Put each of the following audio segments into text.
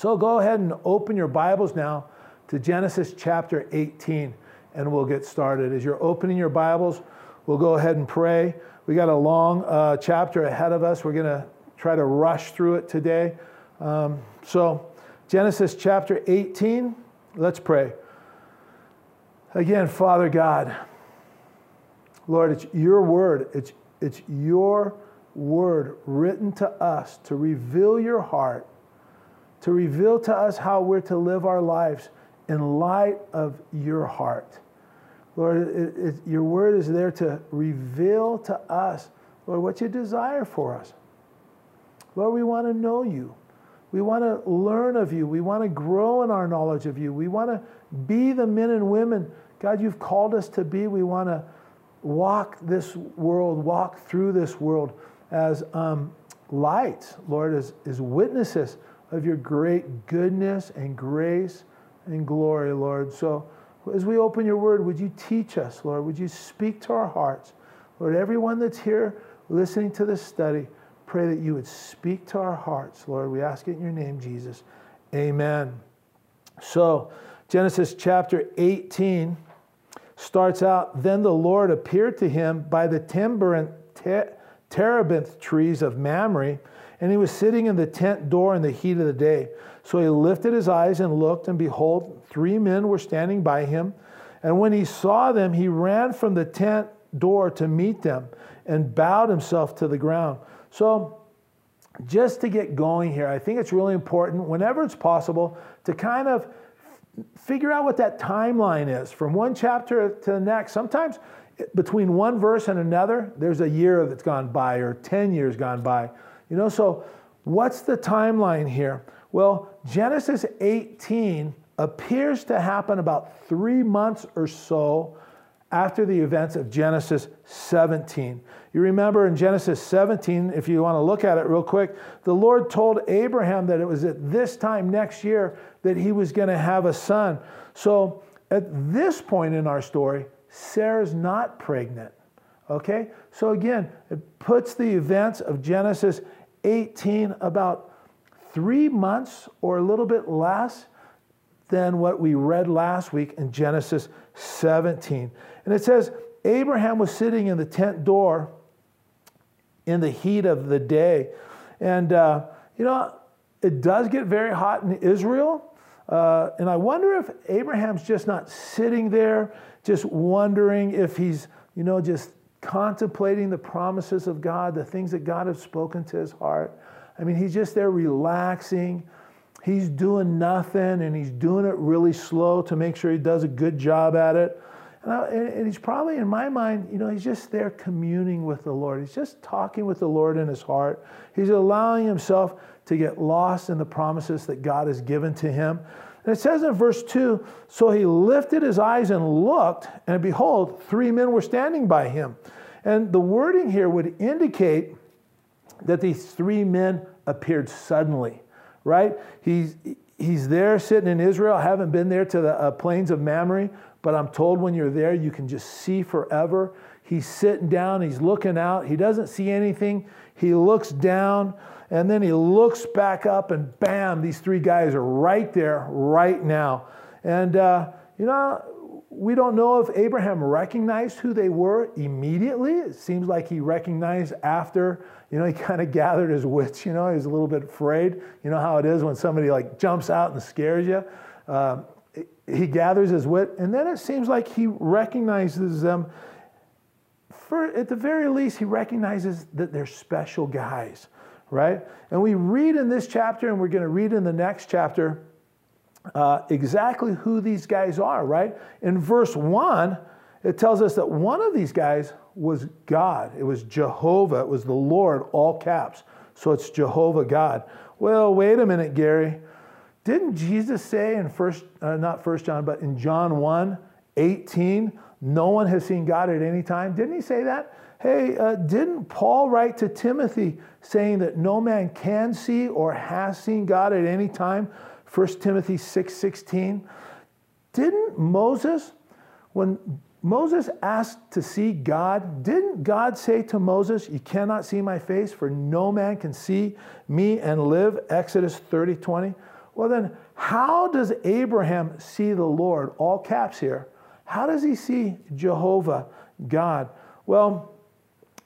So go ahead and open your Bibles now to Genesis chapter 18, and we'll get started. As you're opening your Bibles, we'll go ahead and pray. We got a long uh, chapter ahead of us. We're going to try to rush through it today. Um, so, Genesis chapter 18, let's pray. Again, Father God, Lord, it's your word. It's, it's your word written to us to reveal your heart, to reveal to us how we're to live our lives in light of your heart. Lord, it, it, your word is there to reveal to us, Lord, what you desire for us. Lord, we want to know you. We want to learn of you. We want to grow in our knowledge of you. We want to be the men and women, God, you've called us to be. We want to walk this world, walk through this world as um, lights, Lord, as, as witnesses of your great goodness and grace and glory, Lord. So as we open your word, would you teach us, Lord? Would you speak to our hearts? Lord, everyone that's here listening to this study, pray that you would speak to our hearts, Lord. We ask it in your name, Jesus. Amen. So, Genesis chapter 18 starts out Then the Lord appeared to him by the terebinth, terebinth trees of Mamre, and he was sitting in the tent door in the heat of the day. So he lifted his eyes and looked, and behold, three men were standing by him. And when he saw them, he ran from the tent door to meet them and bowed himself to the ground. So, just to get going here, I think it's really important, whenever it's possible, to kind of figure out what that timeline is from one chapter to the next. Sometimes between one verse and another, there's a year that's gone by or 10 years gone by. You know, so what's the timeline here? Well, Genesis 18 appears to happen about three months or so after the events of Genesis 17. You remember in Genesis 17, if you want to look at it real quick, the Lord told Abraham that it was at this time next year that he was going to have a son. So at this point in our story, Sarah's not pregnant. Okay? So again, it puts the events of Genesis 18 about three months or a little bit less than what we read last week in Genesis 17. And it says, Abraham was sitting in the tent door in the heat of the day. And, uh, you know, it does get very hot in Israel. Uh, and I wonder if Abraham's just not sitting there, just wondering if he's, you know, just contemplating the promises of God, the things that God has spoken to his heart. I mean, he's just there relaxing. He's doing nothing and he's doing it really slow to make sure he does a good job at it. And, I, and, he's probably, in my mind, you know, he's just there communing with the Lord. He's just talking with the Lord in his heart. He's allowing himself to get lost in the promises that God has given to him. And it says in verse 2 So he lifted his eyes and looked, and behold, three men were standing by him. And the wording here would indicate that these three men appeared suddenly, right? He's, he's there sitting in Israel. I haven't been there to the uh, plains of Mamre, but I'm told when you're there, you can just see forever. He's sitting down, he's looking out, he doesn't see anything. He looks down, and then he looks back up, and bam, these three guys are right there, right now. And, uh, you know, we don't know if Abraham recognized who they were immediately. It seems like he recognized after, you know, he kind of gathered his wits, you know, he was a little bit afraid. You know how it is when somebody like jumps out and scares you. Uh, he gathers his wit, and then it seems like he recognizes them. For, at the very least, he recognizes that they're special guys, right? And we read in this chapter, and we're going to read in the next chapter, uh, exactly who these guys are, right? In verse 1, it tells us that one of these guys was God. It was Jehovah. It was the Lord, all caps. So it's Jehovah God. Well, wait a minute, Gary. Didn't Jesus say in first, uh, not first John, but in John 1, 18, no one has seen God at any time? Didn't he say that? Hey, uh, didn't Paul write to Timothy saying that no man can see or has seen God at any time? 1 Timothy 6 Didn't Moses, when Moses asked to see God, didn't God say to Moses, You cannot see my face, for no man can see me and live? Exodus 30 20. Well, then, how does Abraham see the Lord? All caps here. How does he see Jehovah, God? Well,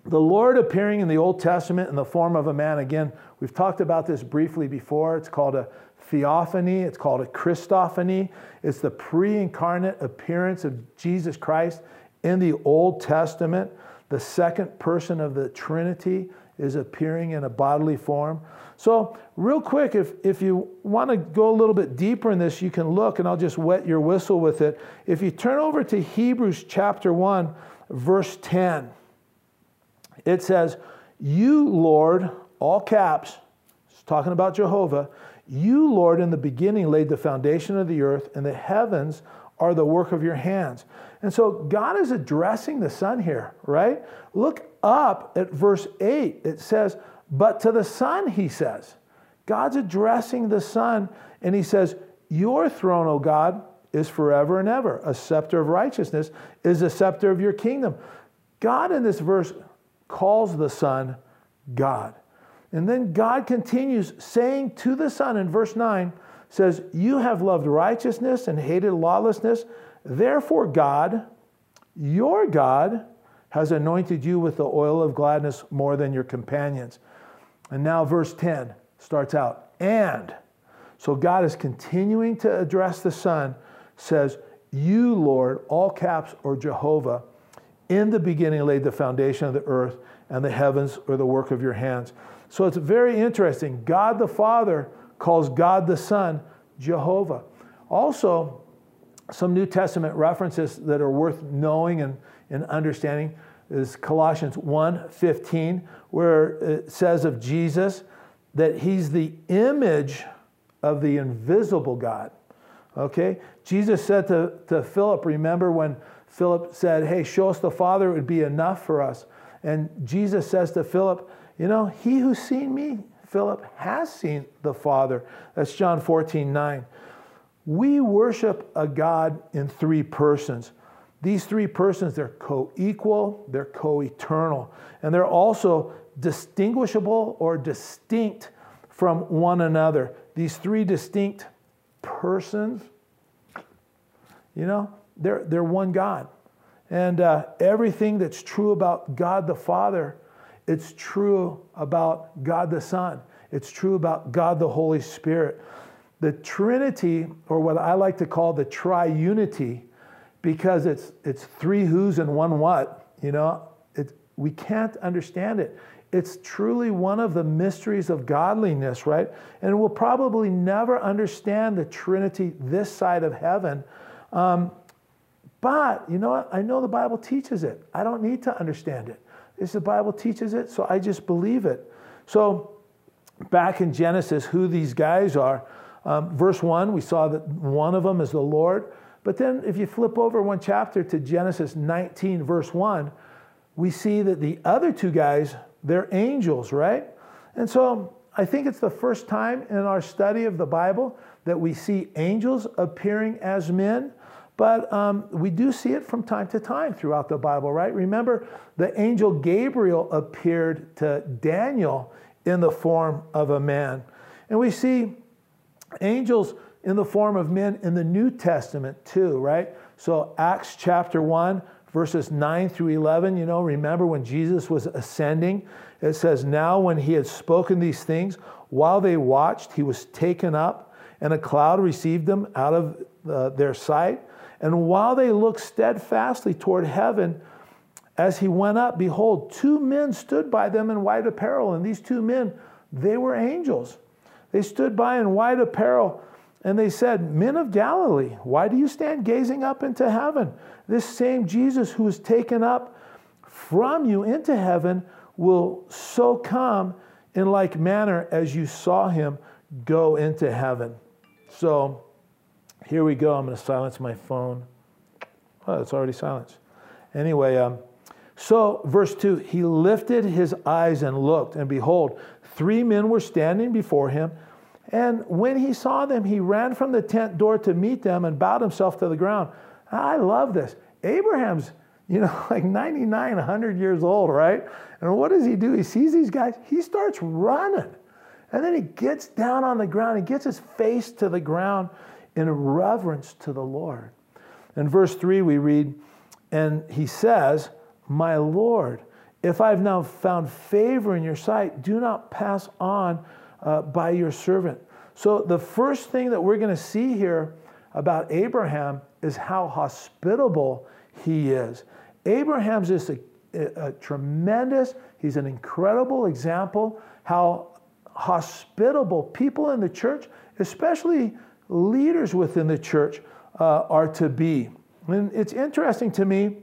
the Lord appearing in the Old Testament in the form of a man, again, we've talked about this briefly before. It's called a theophany, it's called a Christophany. It's the pre incarnate appearance of Jesus Christ in the Old Testament. The second person of the Trinity is appearing in a bodily form. So, real quick, if, if you want to go a little bit deeper in this, you can look, and I'll just wet your whistle with it. If you turn over to Hebrews chapter 1, verse 10, it says, You, Lord, all caps, it's talking about Jehovah, you, Lord, in the beginning laid the foundation of the earth, and the heavens are the work of your hands. And so God is addressing the Son here, right? Look up at verse 8. It says, But to the Son, he says, God's addressing the Son, and he says, Your throne, O God, is forever and ever. A scepter of righteousness is a scepter of your kingdom. God in this verse calls the Son God. And then God continues saying to the Son in verse 9, says, You have loved righteousness and hated lawlessness. Therefore, God, your God, has anointed you with the oil of gladness more than your companions. And now, verse 10 starts out, and. So God is continuing to address the Son, says, You, Lord, all caps, or Jehovah, in the beginning laid the foundation of the earth, and the heavens are the work of your hands. So it's very interesting. God the Father calls God the Son Jehovah. Also, some New Testament references that are worth knowing and, and understanding is Colossians 1:15, where it says of Jesus that he's the image of the invisible God. Okay? Jesus said to, to Philip, remember when Philip said, Hey, show us the Father, it would be enough for us. And Jesus says to Philip, you know, he who's seen me, Philip, has seen the Father. That's John 14, 9. We worship a God in three persons. These three persons, they're co equal, they're co eternal, and they're also distinguishable or distinct from one another. These three distinct persons, you know, they're, they're one God. And uh, everything that's true about God the Father it's true about God the Son. It's true about God the Holy Spirit. The Trinity, or what I like to call the triunity, because it's, it's three who's and one what, you know, it, we can't understand it. It's truly one of the mysteries of godliness, right? And we'll probably never understand the Trinity this side of heaven. Um, but you know what? I know the Bible teaches it. I don't need to understand it. it. Is the Bible teaches it, so I just believe it. So, back in Genesis, who these guys are, um, verse 1, we saw that one of them is the Lord. But then, if you flip over one chapter to Genesis 19, verse 1, we see that the other two guys, they're angels, right? And so, I think it's the first time in our study of the Bible that we see angels appearing as men. But um, we do see it from time to time throughout the Bible, right? Remember, the angel Gabriel appeared to Daniel in the form of a man. And we see angels in the form of men in the New Testament too, right? So, Acts chapter 1, verses 9 through 11, you know, remember when Jesus was ascending? It says, Now when he had spoken these things, while they watched, he was taken up, and a cloud received him out of uh, their sight. And while they looked steadfastly toward heaven, as he went up, behold, two men stood by them in white apparel. And these two men, they were angels. They stood by in white apparel and they said, Men of Galilee, why do you stand gazing up into heaven? This same Jesus who was taken up from you into heaven will so come in like manner as you saw him go into heaven. So, here we go. I'm going to silence my phone. Oh, it's already silenced. Anyway, um, so verse 2 He lifted his eyes and looked, and behold, three men were standing before him. And when he saw them, he ran from the tent door to meet them and bowed himself to the ground. I love this. Abraham's, you know, like 99, 100 years old, right? And what does he do? He sees these guys, he starts running. And then he gets down on the ground, he gets his face to the ground in reverence to the Lord. In verse 3, we read, and he says, My Lord, if I've now found favor in your sight, do not pass on uh, by your servant. So, the first thing that we're going to see here about Abraham is how hospitable he is. Abraham's just a, a, a tremendous, he's an incredible example how hospitable people in the church, especially leaders within the church, uh, are to be. And it's interesting to me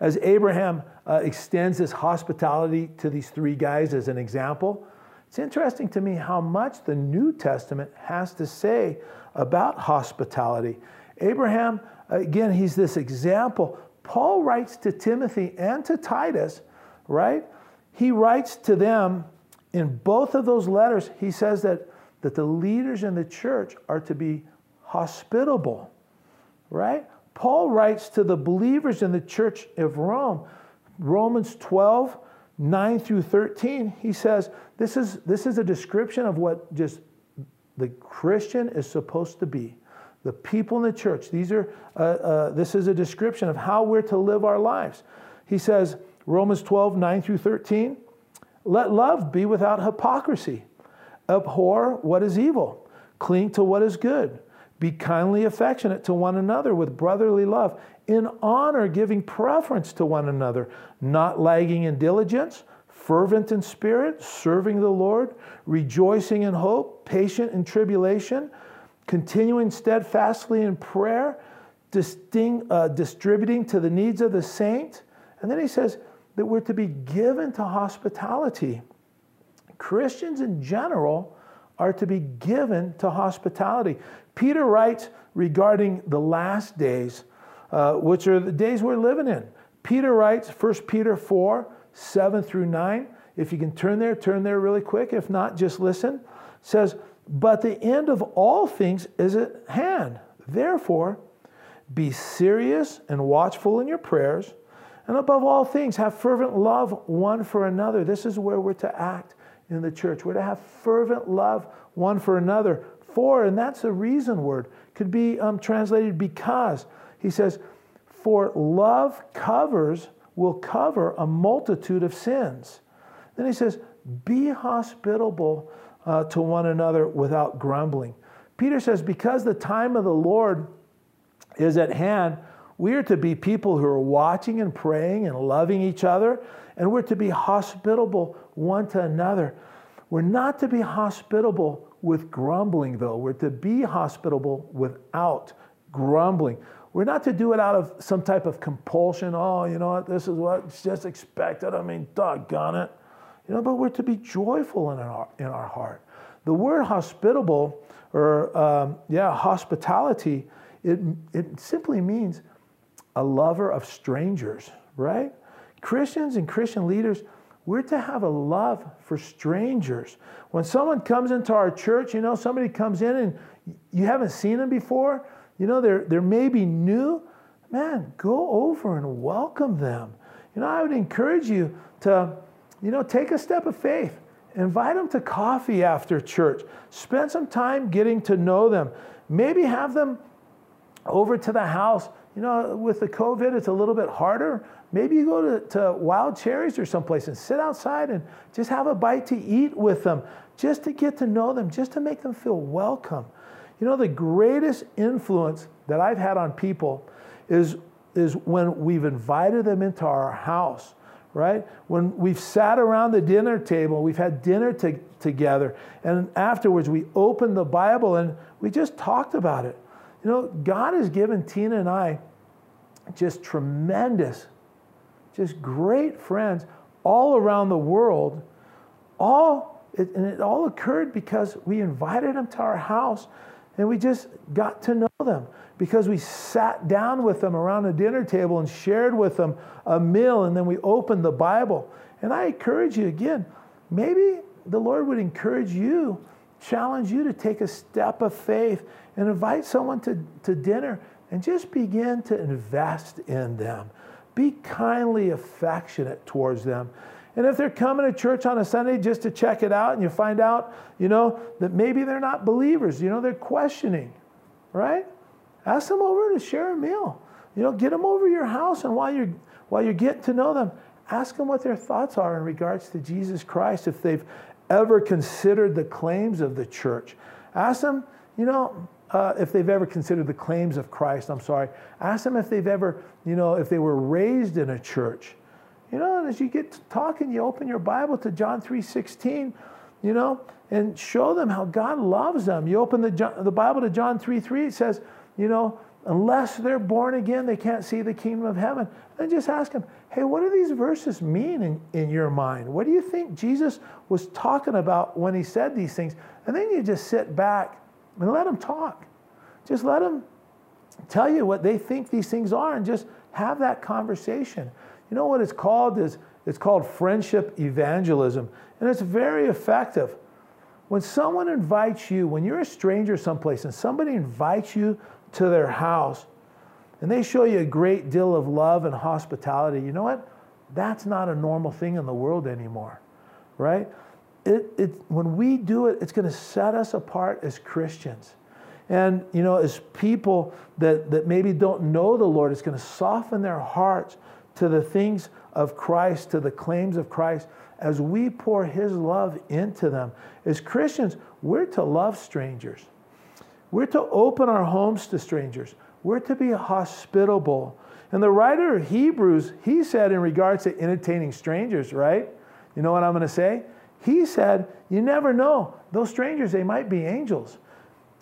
as Abraham uh, extends his hospitality to these three guys as an example. It's interesting to me how much the New Testament has to say about hospitality. Abraham, again, he's this example. Paul writes to Timothy and to Titus, right? He writes to them in both of those letters, he says that, that the leaders in the church are to be hospitable, right? Paul writes to the believers in the church of Rome, Romans 12, 9 through 13, he says, this is, this is a description of what just the Christian is supposed to be. The people in the church, these are, uh, uh, this is a description of how we're to live our lives. He says, Romans 12, 9 through 13, let love be without hypocrisy. Abhor what is evil, cling to what is good. Be kindly affectionate to one another with brotherly love, in honor giving preference to one another, not lagging in diligence, fervent in spirit, serving the Lord, rejoicing in hope, patient in tribulation, continuing steadfastly in prayer, distinct, uh, distributing to the needs of the saint. And then he says that we're to be given to hospitality. Christians in general are to be given to hospitality. Peter writes regarding the last days, uh, which are the days we're living in. Peter writes, 1 Peter 4 7 through 9. If you can turn there, turn there really quick. If not, just listen. It says, But the end of all things is at hand. Therefore, be serious and watchful in your prayers. And above all things, have fervent love one for another. This is where we're to act in the church. We're to have fervent love one for another. For, and that's a reason word, could be um, translated because. He says, For love covers, will cover a multitude of sins. Then he says, Be hospitable uh, to one another without grumbling. Peter says, Because the time of the Lord is at hand, we are to be people who are watching and praying and loving each other, and we're to be hospitable one to another. We're not to be hospitable with grumbling, though. We're to be hospitable without grumbling. We're not to do it out of some type of compulsion. Oh, you know what? This is what's just expected. I mean, doggone it. You know, but we're to be joyful in our, in our heart. The word hospitable, or um, yeah, hospitality, it, it simply means a lover of strangers, right? Christians and Christian leaders, we're to have a love for strangers. When someone comes into our church, you know, somebody comes in and you haven't seen them before, you know, they're, they're maybe new, man, go over and welcome them. You know, I would encourage you to, you know, take a step of faith. Invite them to coffee after church. Spend some time getting to know them. Maybe have them over to the house you know, with the COVID, it's a little bit harder. Maybe you go to, to Wild Cherries or someplace and sit outside and just have a bite to eat with them, just to get to know them, just to make them feel welcome. You know, the greatest influence that I've had on people is, is when we've invited them into our house, right? When we've sat around the dinner table, we've had dinner to, together, and afterwards we opened the Bible and we just talked about it. You know, God has given Tina and I just tremendous, just great friends all around the world. All it, and it all occurred because we invited them to our house and we just got to know them because we sat down with them around a dinner table and shared with them a meal and then we opened the Bible. And I encourage you again, maybe the Lord would encourage you, challenge you to take a step of faith and invite someone to, to dinner and just begin to invest in them. Be kindly affectionate towards them. And if they're coming to church on a Sunday just to check it out and you find out, you know, that maybe they're not believers, you know, they're questioning, right? Ask them over to share a meal. You know, get them over your house and while you're while you're getting to know them, ask them what their thoughts are in regards to Jesus Christ if they've ever considered the claims of the church. Ask them, you know, uh, if they've ever considered the claims of Christ, I'm sorry. Ask them if they've ever, you know, if they were raised in a church. You know, and as you get talking, you open your Bible to John 3.16, you know, and show them how God loves them. You open the, the Bible to John 3.3, it says, you know, unless they're born again, they can't see the kingdom of heaven. And just ask them, hey, what do these verses mean in, in your mind? What do you think Jesus was talking about when he said these things? And then you just sit back and let them talk. Just let them tell you what they think these things are and just have that conversation. You know what it's called is it's called friendship evangelism and it's very effective. When someone invites you, when you're a stranger someplace and somebody invites you to their house and they show you a great deal of love and hospitality, you know what? That's not a normal thing in the world anymore, right? It, it, when we do it, it's going to set us apart as Christians. And, you know, as people that, that maybe don't know the Lord, it's going to soften their hearts to the things of Christ, to the claims of Christ, as we pour His love into them. As Christians, we're to love strangers. We're to open our homes to strangers. We're to be hospitable. And the writer of Hebrews, he said in regards to entertaining strangers, right? You know what I'm going to say? He said, You never know. Those strangers, they might be angels.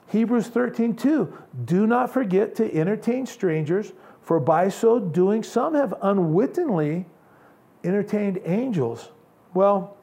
Hebrews 13, 2. Do not forget to entertain strangers, for by so doing, some have unwittingly entertained angels. Well,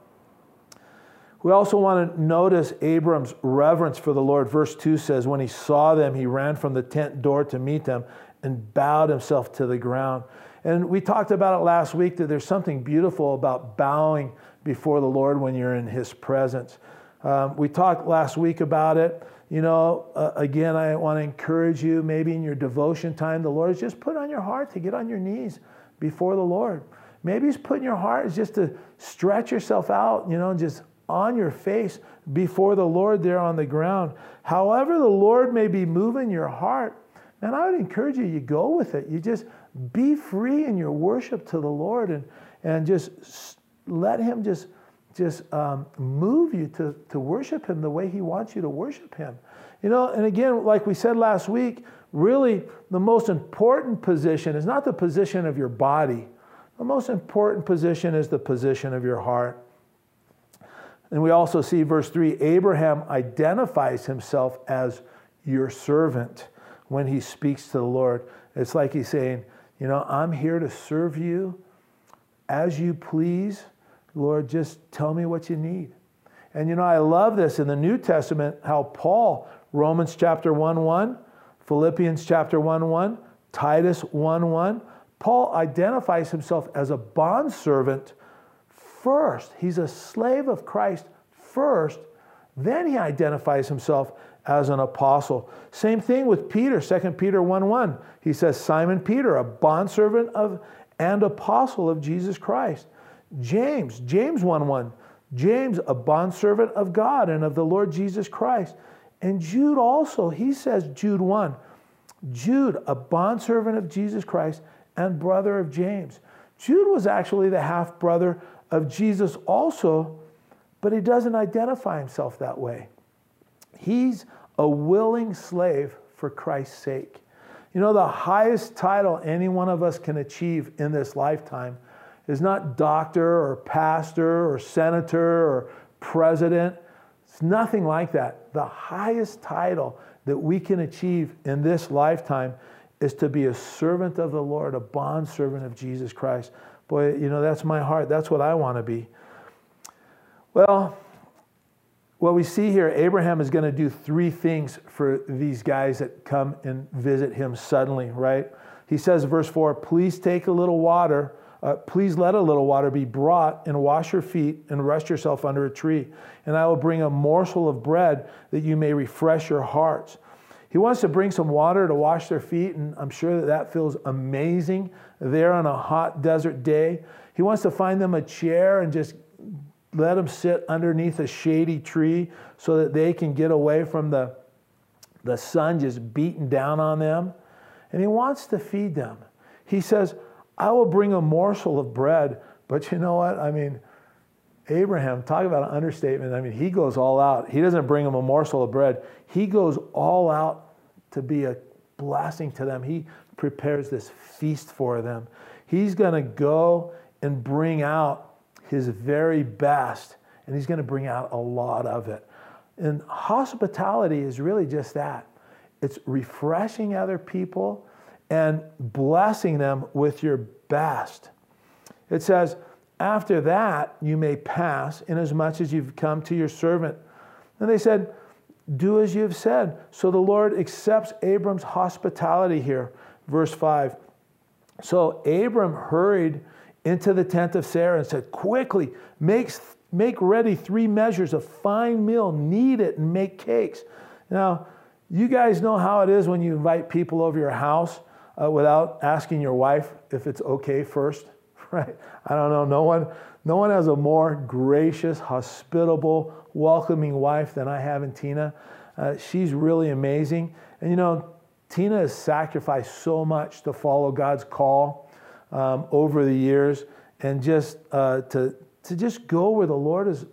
we also want to notice Abram's reverence for the Lord. Verse 2 says, When he saw them, he ran from the tent door to meet them and bowed himself to the ground. And we talked about it last week that there's something beautiful about bowing before the Lord when you're in his presence. Um, we talked last week about it. You know, uh, again, I want to encourage you, maybe in your devotion time, the Lord has just put on your heart to get on your knees before the Lord. Maybe He's put in your heart is just to stretch yourself out, you know, just on your face before the Lord there on the ground. However, the Lord may be moving your heart, man, I would encourage you, you go with it. You just be free in your worship to the Lord and, and just let Him just, just um, move you to, to worship Him the way He wants you to worship Him. You know, and again, like we said last week, really the most important position is not the position of your body. The most important position is the position of your heart. And we also see verse 3 Abraham identifies himself as your servant when he speaks to the Lord. It's like he's saying, You know, I'm here to serve you as you please. Lord, just tell me what you need. And you know, I love this in the New Testament how Paul, Romans chapter 1 1, Philippians chapter 1 1, Titus 1 1, Paul identifies himself as a bondservant first. He's a slave of Christ first. Then he identifies himself as an apostle. Same thing with Peter, 2 Peter 1 1. He says, Simon Peter, a bondservant of and apostle of Jesus Christ. James, James 1 1. James, a bondservant of God and of the Lord Jesus Christ. And Jude also, he says, Jude 1. Jude, a bondservant of Jesus Christ and brother of James. Jude was actually the half brother of Jesus also, but he doesn't identify himself that way. He's a willing slave for Christ's sake. You know, the highest title any one of us can achieve in this lifetime is not doctor or pastor or senator or president. It's nothing like that. The highest title that we can achieve in this lifetime is to be a servant of the Lord, a bond servant of Jesus Christ. Boy, you know, that's my heart. That's what I want to be. Well, what we see here, Abraham is going to do three things for these guys that come and visit him suddenly, right? He says, verse 4, please take a little water. Uh, please let a little water be brought and wash your feet and rest yourself under a tree. And I will bring a morsel of bread that you may refresh your hearts. He wants to bring some water to wash their feet, and I'm sure that that feels amazing there on a hot desert day. He wants to find them a chair and just let them sit underneath a shady tree so that they can get away from the, the sun just beating down on them. And he wants to feed them. He says, I will bring a morsel of bread. But you know what? I mean, Abraham, talk about an understatement. I mean, he goes all out. He doesn't bring them a morsel of bread, he goes all out to be a blessing to them. He prepares this feast for them. He's going to go and bring out his very best, and he's going to bring out a lot of it. And hospitality is really just that it's refreshing other people and blessing them with your best. It says, After that, you may pass, inasmuch as you've come to your servant. And they said, Do as you have said. So the Lord accepts Abram's hospitality here. Verse 5. So Abram hurried into the tent of Sarah and said, Quickly, make, make ready three measures of fine meal, knead it, and make cakes. Now, you guys know how it is when you invite people over your house uh, without asking your wife if it's okay first, right? I don't know. No one, no one has a more gracious, hospitable, welcoming wife than I have in Tina. Uh, she's really amazing. And you know, Tina has sacrificed so much to follow God's call um, over the years and just uh, to, to just go where the Lord has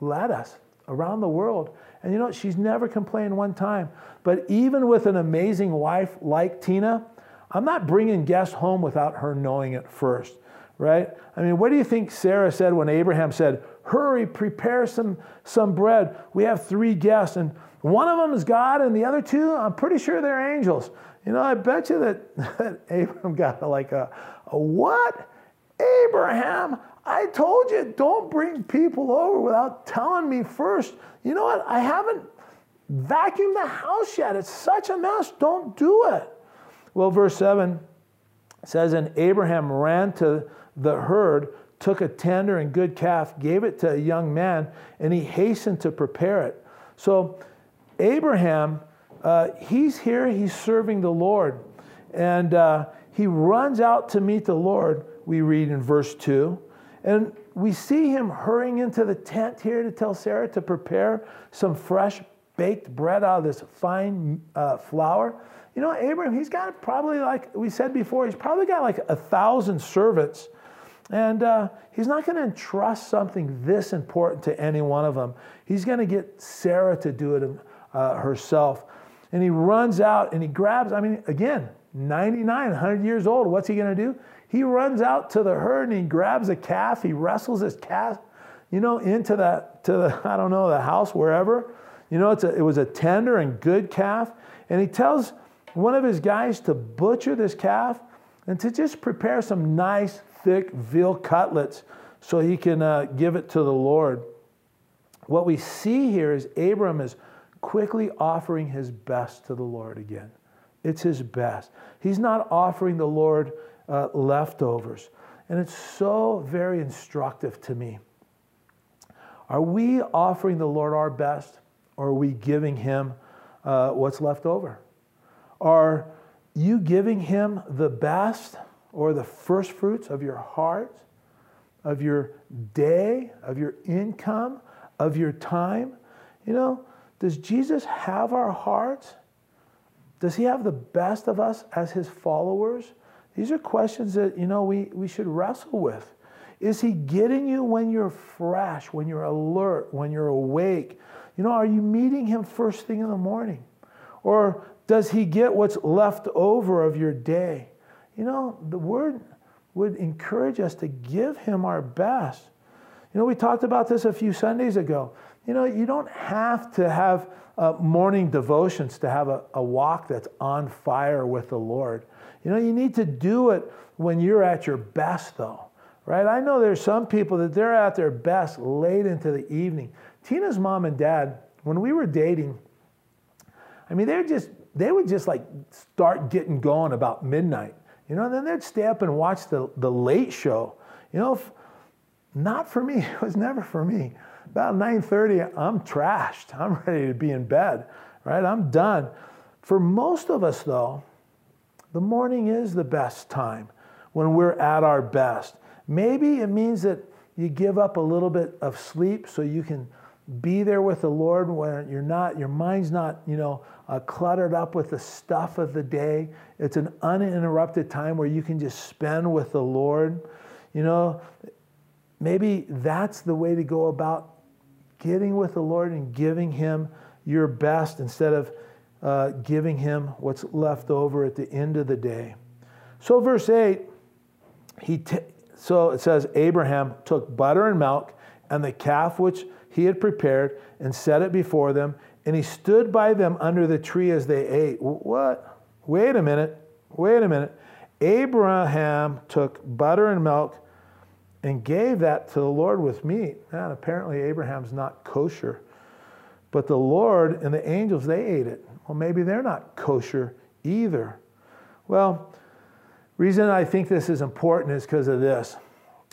led us around the world. And you know, she's never complained one time. But even with an amazing wife like Tina, I'm not bringing guests home without her knowing it first, right? I mean, what do you think Sarah said when Abraham said, Hurry, prepare some, some bread. We have three guests, and one of them is God, and the other two, I'm pretty sure they're angels. You know, I bet you that, that Abraham got like a, a what? Abraham, I told you, don't bring people over without telling me first. You know what? I haven't vacuumed the house yet. It's such a mess. Don't do it. Well, verse 7 says, And Abraham ran to the herd, took a tender and good calf, gave it to a young man, and he hastened to prepare it. So, Abraham, uh, he's here, he's serving the Lord. And uh, he runs out to meet the Lord, we read in verse 2. And we see him hurrying into the tent here to tell Sarah to prepare some fresh baked bread out of this fine uh, flour. You know, Abraham, he's got probably like we said before, he's probably got like a thousand servants. And uh, he's not going to entrust something this important to any one of them. He's going to get Sarah to do it uh, herself. And he runs out and he grabs, I mean, again, 99, 100 years old. What's he going to do? He runs out to the herd and he grabs a calf. He wrestles his calf, you know, into the, to the, I don't know, the house, wherever. You know, it's a, it was a tender and good calf. And he tells one of his guys to butcher this calf and to just prepare some nice, thick veal cutlets so he can uh, give it to the Lord. What we see here is Abram is quickly offering his best to the Lord again. It's his best. He's not offering the Lord uh, leftovers. And it's so very instructive to me. Are we offering the Lord our best, or are we giving him uh, what's left over? Are you giving him the best or the first fruits of your heart, of your day, of your income, of your time? You know, does Jesus have our hearts? Does he have the best of us as his followers? These are questions that, you know, we, we should wrestle with. Is he getting you when you're fresh, when you're alert, when you're awake? You know, are you meeting him first thing in the morning? Or does he get what's left over of your day? You know, the word would encourage us to give him our best. You know, we talked about this a few Sundays ago. You know, you don't have to have uh, morning devotions to have a, a walk that's on fire with the Lord. You know, you need to do it when you're at your best, though, right? I know there's some people that they're at their best late into the evening. Tina's mom and dad, when we were dating, I mean, they're just they would just like start getting going about midnight, you know, and then they'd stay up and watch the, the late show. You know, if, not for me. It was never for me. About 9:30, I'm trashed. I'm ready to be in bed, right? I'm done. For most of us, though, the morning is the best time when we're at our best. Maybe it means that you give up a little bit of sleep so you can be there with the Lord when you're not, your mind's not, you know, uh, cluttered up with the stuff of the day. It's an uninterrupted time where you can just spend with the Lord. You know, maybe that's the way to go about getting with the Lord and giving Him your best instead of uh, giving Him what's left over at the end of the day. So, verse 8, he t- so it says, Abraham took butter and milk and the calf which he had prepared and set it before them, and he stood by them under the tree as they ate. What? Wait a minute. Wait a minute. Abraham took butter and milk and gave that to the Lord with meat. And apparently, Abraham's not kosher. But the Lord and the angels, they ate it. Well, maybe they're not kosher either. Well, reason I think this is important is because of this.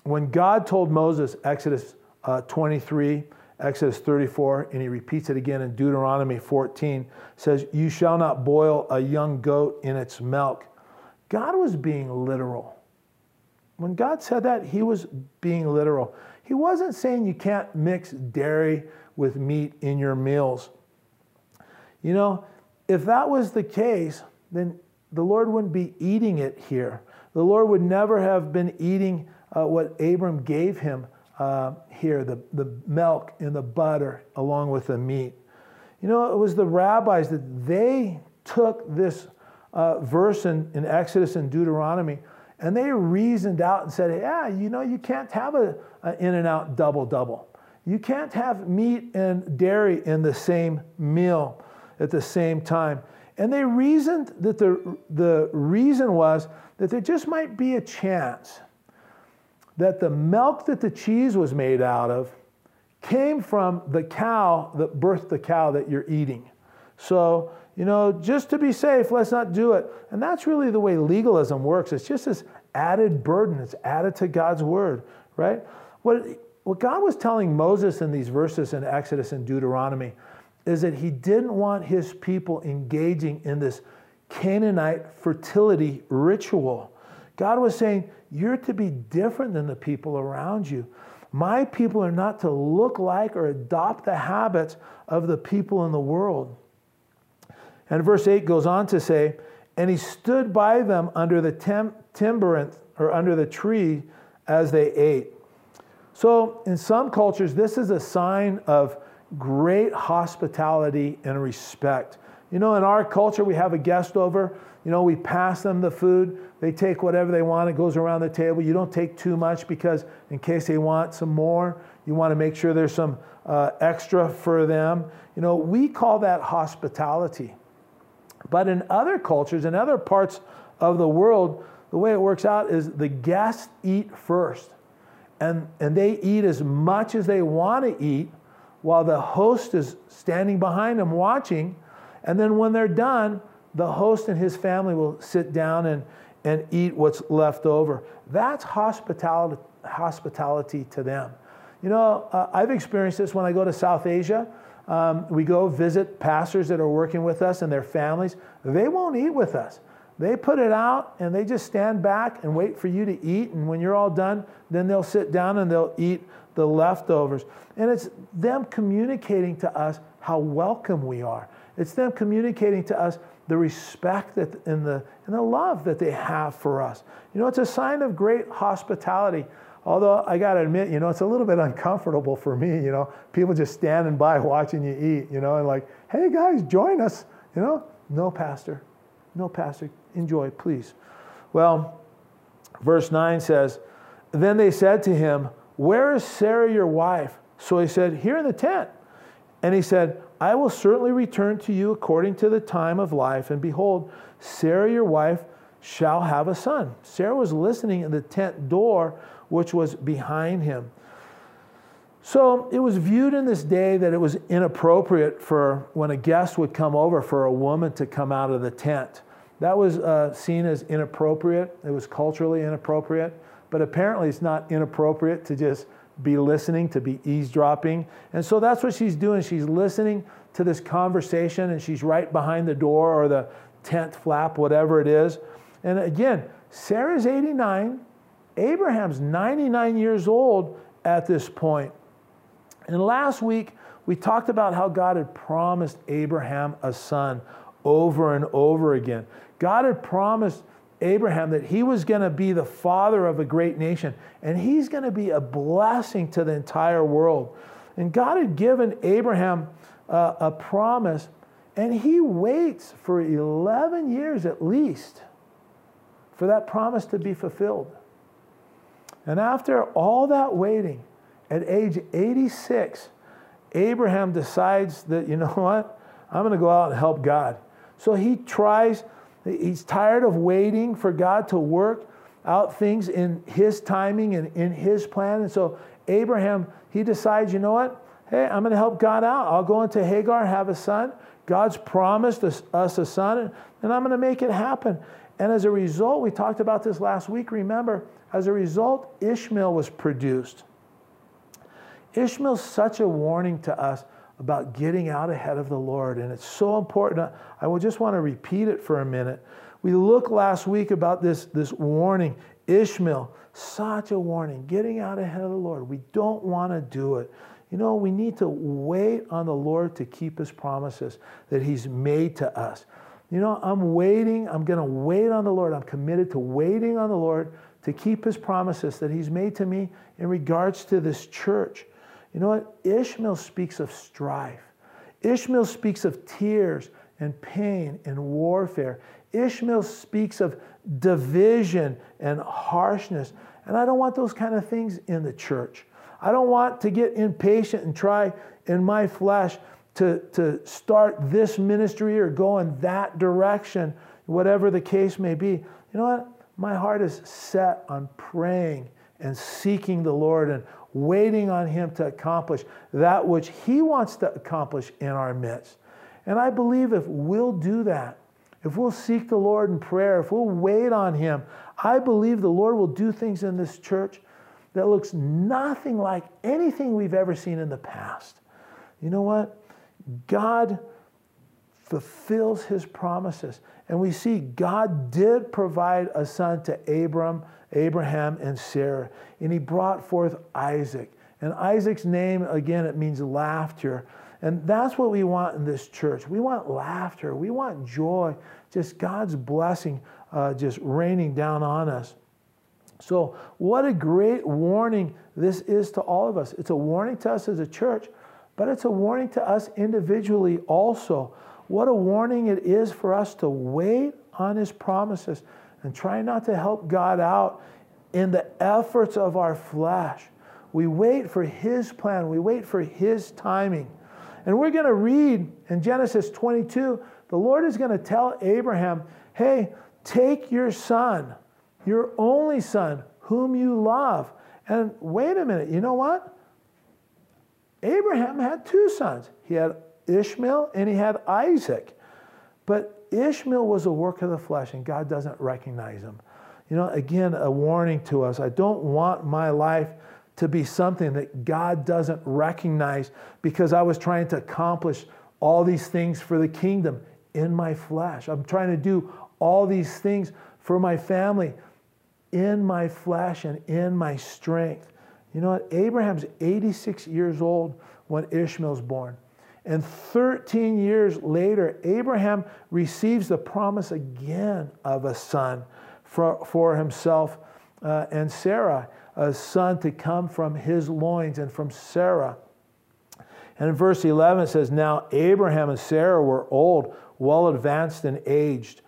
When God told Moses, Exodus uh, 23, Exodus 34, and he repeats it again in Deuteronomy 14, says, You shall not boil a young goat in its milk. God was being literal. When God said that, he was being literal. He wasn't saying you can't mix dairy with meat in your meals. You know, if that was the case, then the Lord wouldn't be eating it here. The Lord would never have been eating uh, what Abram gave him uh, here the, the milk and the butter along with the meat. You know, it was the rabbis that they took this uh, verse in, in Exodus and Deuteronomy and they reasoned out and said, yeah, you know, you can't have a, a in and out double double. You can't have meat and dairy in the same meal at the same time. And they reasoned that the, the reason was that there just might be a chance that the milk that the cheese was made out of came from the cow that birthed the cow that you're eating. So you know, just to be safe, let's not do it. And that's really the way legalism works. It's just this added burden, it's added to God's word, right? What, what God was telling Moses in these verses in Exodus and Deuteronomy is that he didn't want his people engaging in this Canaanite fertility ritual. God was saying, You're to be different than the people around you. My people are not to look like or adopt the habits of the people in the world. And verse 8 goes on to say, And he stood by them under the tem- timber or under the tree as they ate. So, in some cultures, this is a sign of great hospitality and respect. You know, in our culture, we have a guest over, you know, we pass them the food, they take whatever they want, it goes around the table. You don't take too much because, in case they want some more, you want to make sure there's some uh, extra for them. You know, we call that hospitality. But in other cultures, in other parts of the world, the way it works out is the guests eat first. And, and they eat as much as they want to eat while the host is standing behind them watching. And then when they're done, the host and his family will sit down and, and eat what's left over. That's hospitality, hospitality to them. You know, uh, I've experienced this when I go to South Asia. Um, we go visit pastors that are working with us and their families. They won't eat with us. They put it out and they just stand back and wait for you to eat. And when you're all done, then they'll sit down and they'll eat the leftovers. And it's them communicating to us how welcome we are. It's them communicating to us the respect that, and, the, and the love that they have for us. You know, it's a sign of great hospitality. Although I got to admit, you know, it's a little bit uncomfortable for me, you know, people just standing by watching you eat, you know, and like, hey guys, join us, you know. No, Pastor. No, Pastor. Enjoy, please. Well, verse 9 says, Then they said to him, Where is Sarah, your wife? So he said, Here in the tent. And he said, I will certainly return to you according to the time of life. And behold, Sarah, your wife, shall have a son. Sarah was listening in the tent door which was behind him. So it was viewed in this day that it was inappropriate for when a guest would come over for a woman to come out of the tent. That was uh, seen as inappropriate. It was culturally inappropriate. But apparently, it's not inappropriate to just be listening, to be eavesdropping. And so that's what she's doing. She's listening to this conversation, and she's right behind the door or the tent flap, whatever it is. And again, Sarah's 89. Abraham's 99 years old at this point. And last week, we talked about how God had promised Abraham a son over and over again. God had promised Abraham that he was going to be the father of a great nation and he's going to be a blessing to the entire world. And God had given Abraham uh, a promise, and he waits for 11 years at least for that promise to be fulfilled. And after all that waiting, at age 86, Abraham decides that, you know what? I'm going to go out and help God. So he tries, he's tired of waiting for God to work out things in his timing and in his plan. And so Abraham, he decides, you know what? Hey, I'm going to help God out. I'll go into Hagar, have a son. God's promised us, us a son, and I'm going to make it happen. And as a result, we talked about this last week, remember, as a result, Ishmael was produced. Ishmael's such a warning to us about getting out ahead of the Lord, and it's so important. I will just want to repeat it for a minute. We looked last week about this, this warning. Ishmael, such a warning, getting out ahead of the Lord. We don't want to do it. You know, we need to wait on the Lord to keep his promises that he's made to us. You know, I'm waiting. I'm going to wait on the Lord. I'm committed to waiting on the Lord to keep his promises that he's made to me in regards to this church. You know what? Ishmael speaks of strife. Ishmael speaks of tears and pain and warfare. Ishmael speaks of division and harshness. And I don't want those kind of things in the church. I don't want to get impatient and try in my flesh to, to start this ministry or go in that direction, whatever the case may be. You know what? My heart is set on praying and seeking the Lord and waiting on Him to accomplish that which He wants to accomplish in our midst. And I believe if we'll do that, if we'll seek the Lord in prayer, if we'll wait on Him, I believe the Lord will do things in this church that looks nothing like anything we've ever seen in the past. You know what? God fulfills his promises. And we see God did provide a son to Abram, Abraham and Sarah, and he brought forth Isaac. And Isaac's name again it means laughter. And that's what we want in this church. We want laughter. We want joy. Just God's blessing uh, just raining down on us. So, what a great warning this is to all of us. It's a warning to us as a church, but it's a warning to us individually also. What a warning it is for us to wait on His promises and try not to help God out in the efforts of our flesh. We wait for His plan, we wait for His timing. And we're going to read in Genesis 22, the Lord is going to tell Abraham, hey, take your son your only son, whom you love. And wait a minute, you know what? Abraham had two sons. He had Ishmael and he had Isaac. But Ishmael was a work of the flesh, and God doesn't recognize him. You know, again, a warning to us. I don't want my life to be something that God doesn't recognize because I was trying to accomplish all these things for the kingdom in my flesh. I'm trying to do all these things for my family in my flesh and in my strength. You know what? Abraham's 86 years old when Ishmael's born. And 13 years later, Abraham receives the promise again of a son for, for himself uh, and Sarah, a son to come from his loins and from Sarah. And in verse 11 it says, Now Abraham and Sarah were old, well advanced and aged.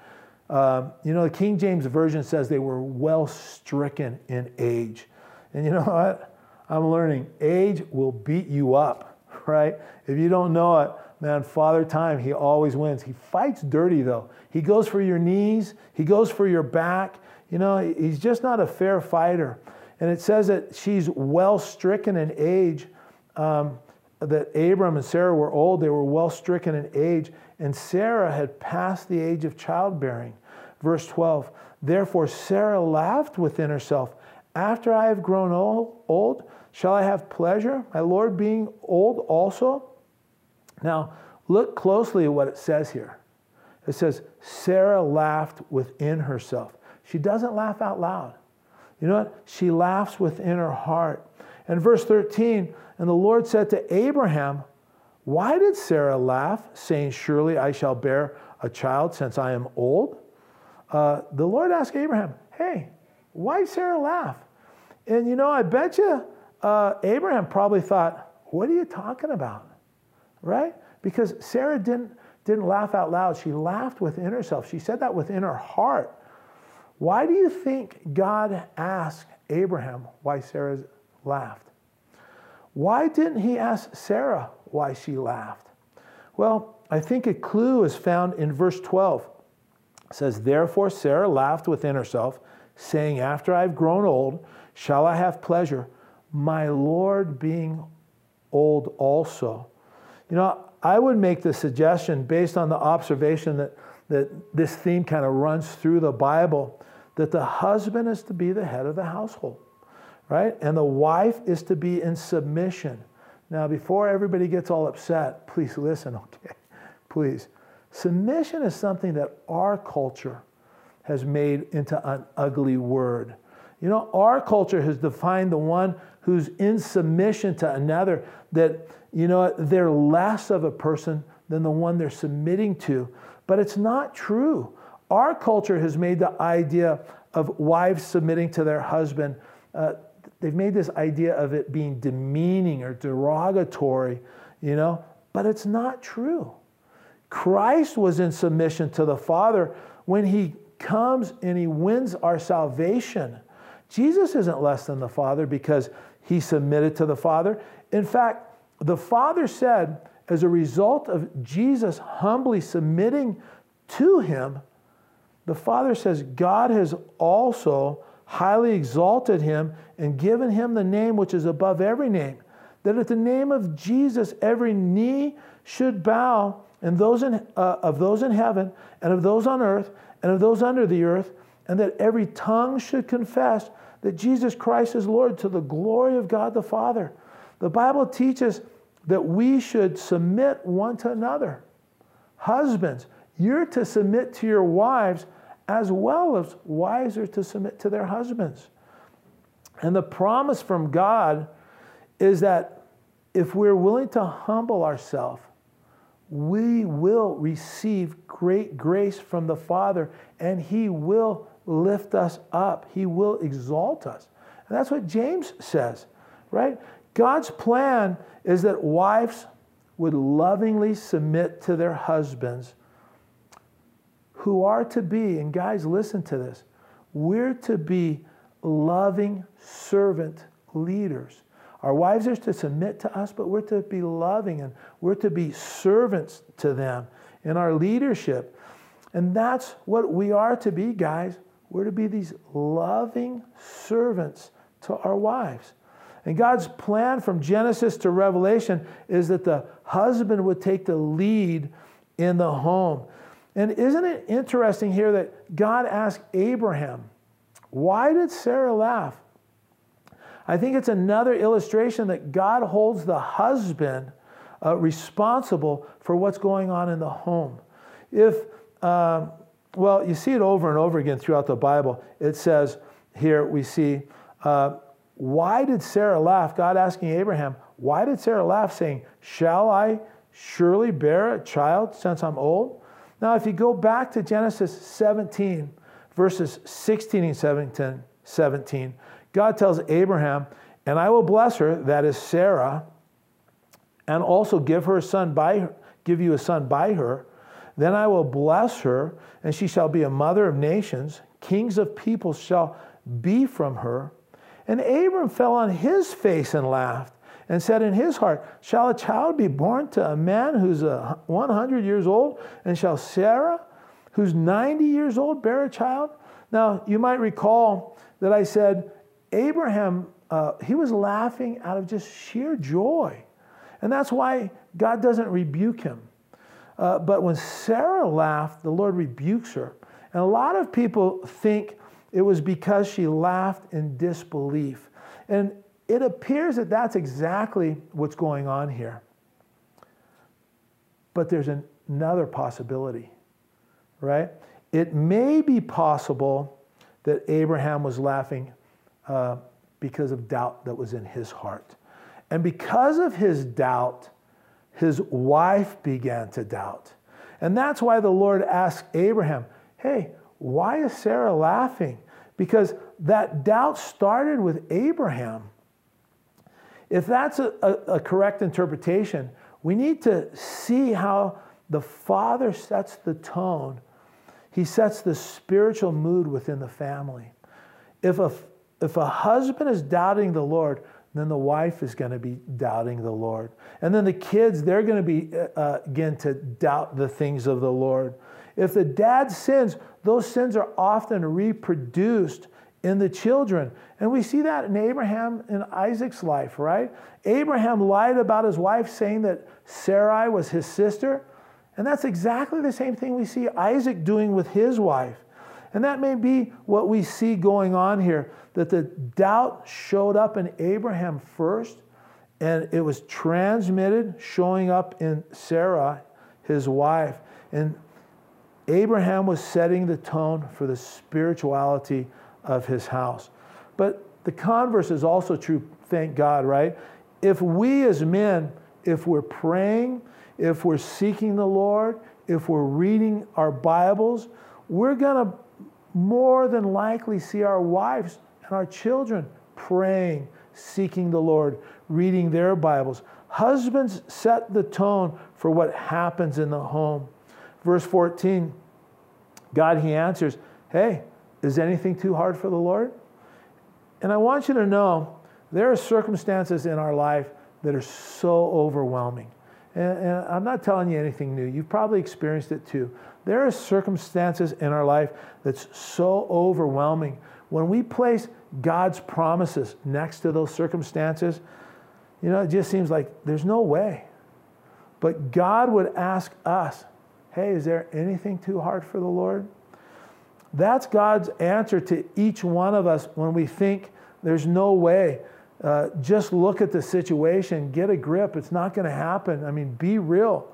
Um, you know, the King James Version says they were well stricken in age. And you know what? I'm learning age will beat you up, right? If you don't know it, man, Father Time, he always wins. He fights dirty, though. He goes for your knees, he goes for your back. You know, he's just not a fair fighter. And it says that she's well stricken in age. Um, that Abram and Sarah were old, they were well stricken in age, and Sarah had passed the age of childbearing. Verse 12 Therefore Sarah laughed within herself, After I have grown old, old, shall I have pleasure, my Lord being old also? Now, look closely at what it says here. It says, Sarah laughed within herself. She doesn't laugh out loud. You know what? She laughs within her heart. And verse 13, and the Lord said to Abraham, Why did Sarah laugh, saying, Surely I shall bear a child since I am old? Uh, the Lord asked Abraham, Hey, why Sarah laugh? And you know, I bet you uh, Abraham probably thought, What are you talking about? Right? Because Sarah didn't, didn't laugh out loud. She laughed within herself. She said that within her heart. Why do you think God asked Abraham why Sarah laughed? Why didn't he ask Sarah why she laughed? Well, I think a clue is found in verse 12. It says, Therefore Sarah laughed within herself, saying, After I've grown old, shall I have pleasure, my Lord being old also. You know, I would make the suggestion based on the observation that, that this theme kind of runs through the Bible that the husband is to be the head of the household, right? And the wife is to be in submission. Now, before everybody gets all upset, please listen, okay? Please. Submission is something that our culture has made into an ugly word. You know, our culture has defined the one who's in submission to another that, you know, they're less of a person than the one they're submitting to. But it's not true. Our culture has made the idea of wives submitting to their husband, uh, they've made this idea of it being demeaning or derogatory, you know, but it's not true. Christ was in submission to the Father when he comes and he wins our salvation. Jesus isn't less than the Father because he submitted to the Father. In fact, the Father said, as a result of Jesus humbly submitting to him, the Father says, God has also highly exalted him and given him the name which is above every name, that at the name of Jesus every knee should bow, and those in, uh, of those in heaven, and of those on earth, and of those under the earth, and that every tongue should confess that Jesus Christ is Lord to the glory of God the Father. The Bible teaches that we should submit one to another. Husbands, you're to submit to your wives as well as wives are to submit to their husbands. And the promise from God is that if we're willing to humble ourselves, we will receive great grace from the Father and He will lift us up. He will exalt us. And that's what James says, right? God's plan is that wives would lovingly submit to their husbands who are to be, and guys, listen to this, we're to be loving servant leaders. Our wives are to submit to us, but we're to be loving and we're to be servants to them in our leadership. And that's what we are to be, guys. We're to be these loving servants to our wives. And God's plan from Genesis to Revelation is that the husband would take the lead in the home. And isn't it interesting here that God asked Abraham, why did Sarah laugh? I think it's another illustration that God holds the husband uh, responsible for what's going on in the home. If, um, well, you see it over and over again throughout the Bible. It says here, we see, uh, why did Sarah laugh? God asking Abraham, why did Sarah laugh, saying, Shall I surely bear a child since I'm old? Now, if you go back to Genesis 17, verses 16 and 17, God tells Abraham, And I will bless her, that is Sarah, and also give her a son by her, give you a son by her. Then I will bless her, and she shall be a mother of nations. Kings of peoples shall be from her. And Abram fell on his face and laughed and said in his heart, Shall a child be born to a man who's a 100 years old? And shall Sarah, who's 90 years old, bear a child? Now, you might recall that I said, Abraham, uh, he was laughing out of just sheer joy. And that's why God doesn't rebuke him. Uh, but when Sarah laughed, the Lord rebukes her. And a lot of people think it was because she laughed in disbelief. And it appears that that's exactly what's going on here. But there's an, another possibility, right? It may be possible that Abraham was laughing uh, because of doubt that was in his heart. And because of his doubt, his wife began to doubt. And that's why the Lord asked Abraham, Hey, why is Sarah laughing? Because that doubt started with Abraham. If that's a, a, a correct interpretation, we need to see how the Father sets the tone. He sets the spiritual mood within the family. If a, if a husband is doubting the Lord, then the wife is going to be doubting the Lord. And then the kids, they're going to be, uh, uh, again, to doubt the things of the Lord. If the dad sins, those sins are often reproduced in the children. And we see that in Abraham and Isaac's life, right? Abraham lied about his wife, saying that Sarai was his sister. And that's exactly the same thing we see Isaac doing with his wife. And that may be what we see going on here that the doubt showed up in Abraham first, and it was transmitted, showing up in Sarah, his wife. And Abraham was setting the tone for the spirituality of his house. But the converse is also true, thank God, right? If we as men, if we're praying, if we're seeking the Lord, if we're reading our Bibles, we're going to more than likely see our wives and our children praying, seeking the Lord, reading their Bibles. Husbands set the tone for what happens in the home. Verse 14, God, He answers, Hey, is anything too hard for the Lord? And I want you to know there are circumstances in our life that are so overwhelming. And, and, I'm not telling you anything new. You've probably experienced it too. There are circumstances in our life that's so overwhelming. When we place God's promises next to those circumstances, you know, it just seems like there's no way. But God would ask us, hey, is there anything too hard for the Lord? That's God's answer to each one of us when we think there's no way. Uh, just look at the situation, get a grip. It's not going to happen. I mean, be real.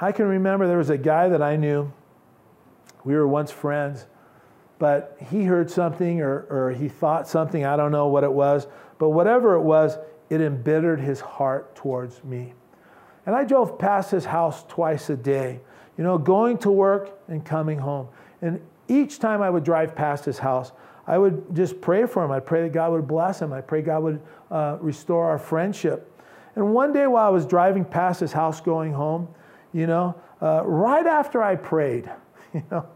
I can remember there was a guy that I knew. We were once friends, but he heard something or, or he thought something. I don't know what it was, but whatever it was, it embittered his heart towards me. And I drove past his house twice a day, you know, going to work and coming home. And each time I would drive past his house, I would just pray for him. I'd pray that God would bless him. I pray God would uh, restore our friendship. And one day while I was driving past his house going home, you know, uh, right after I prayed, you know,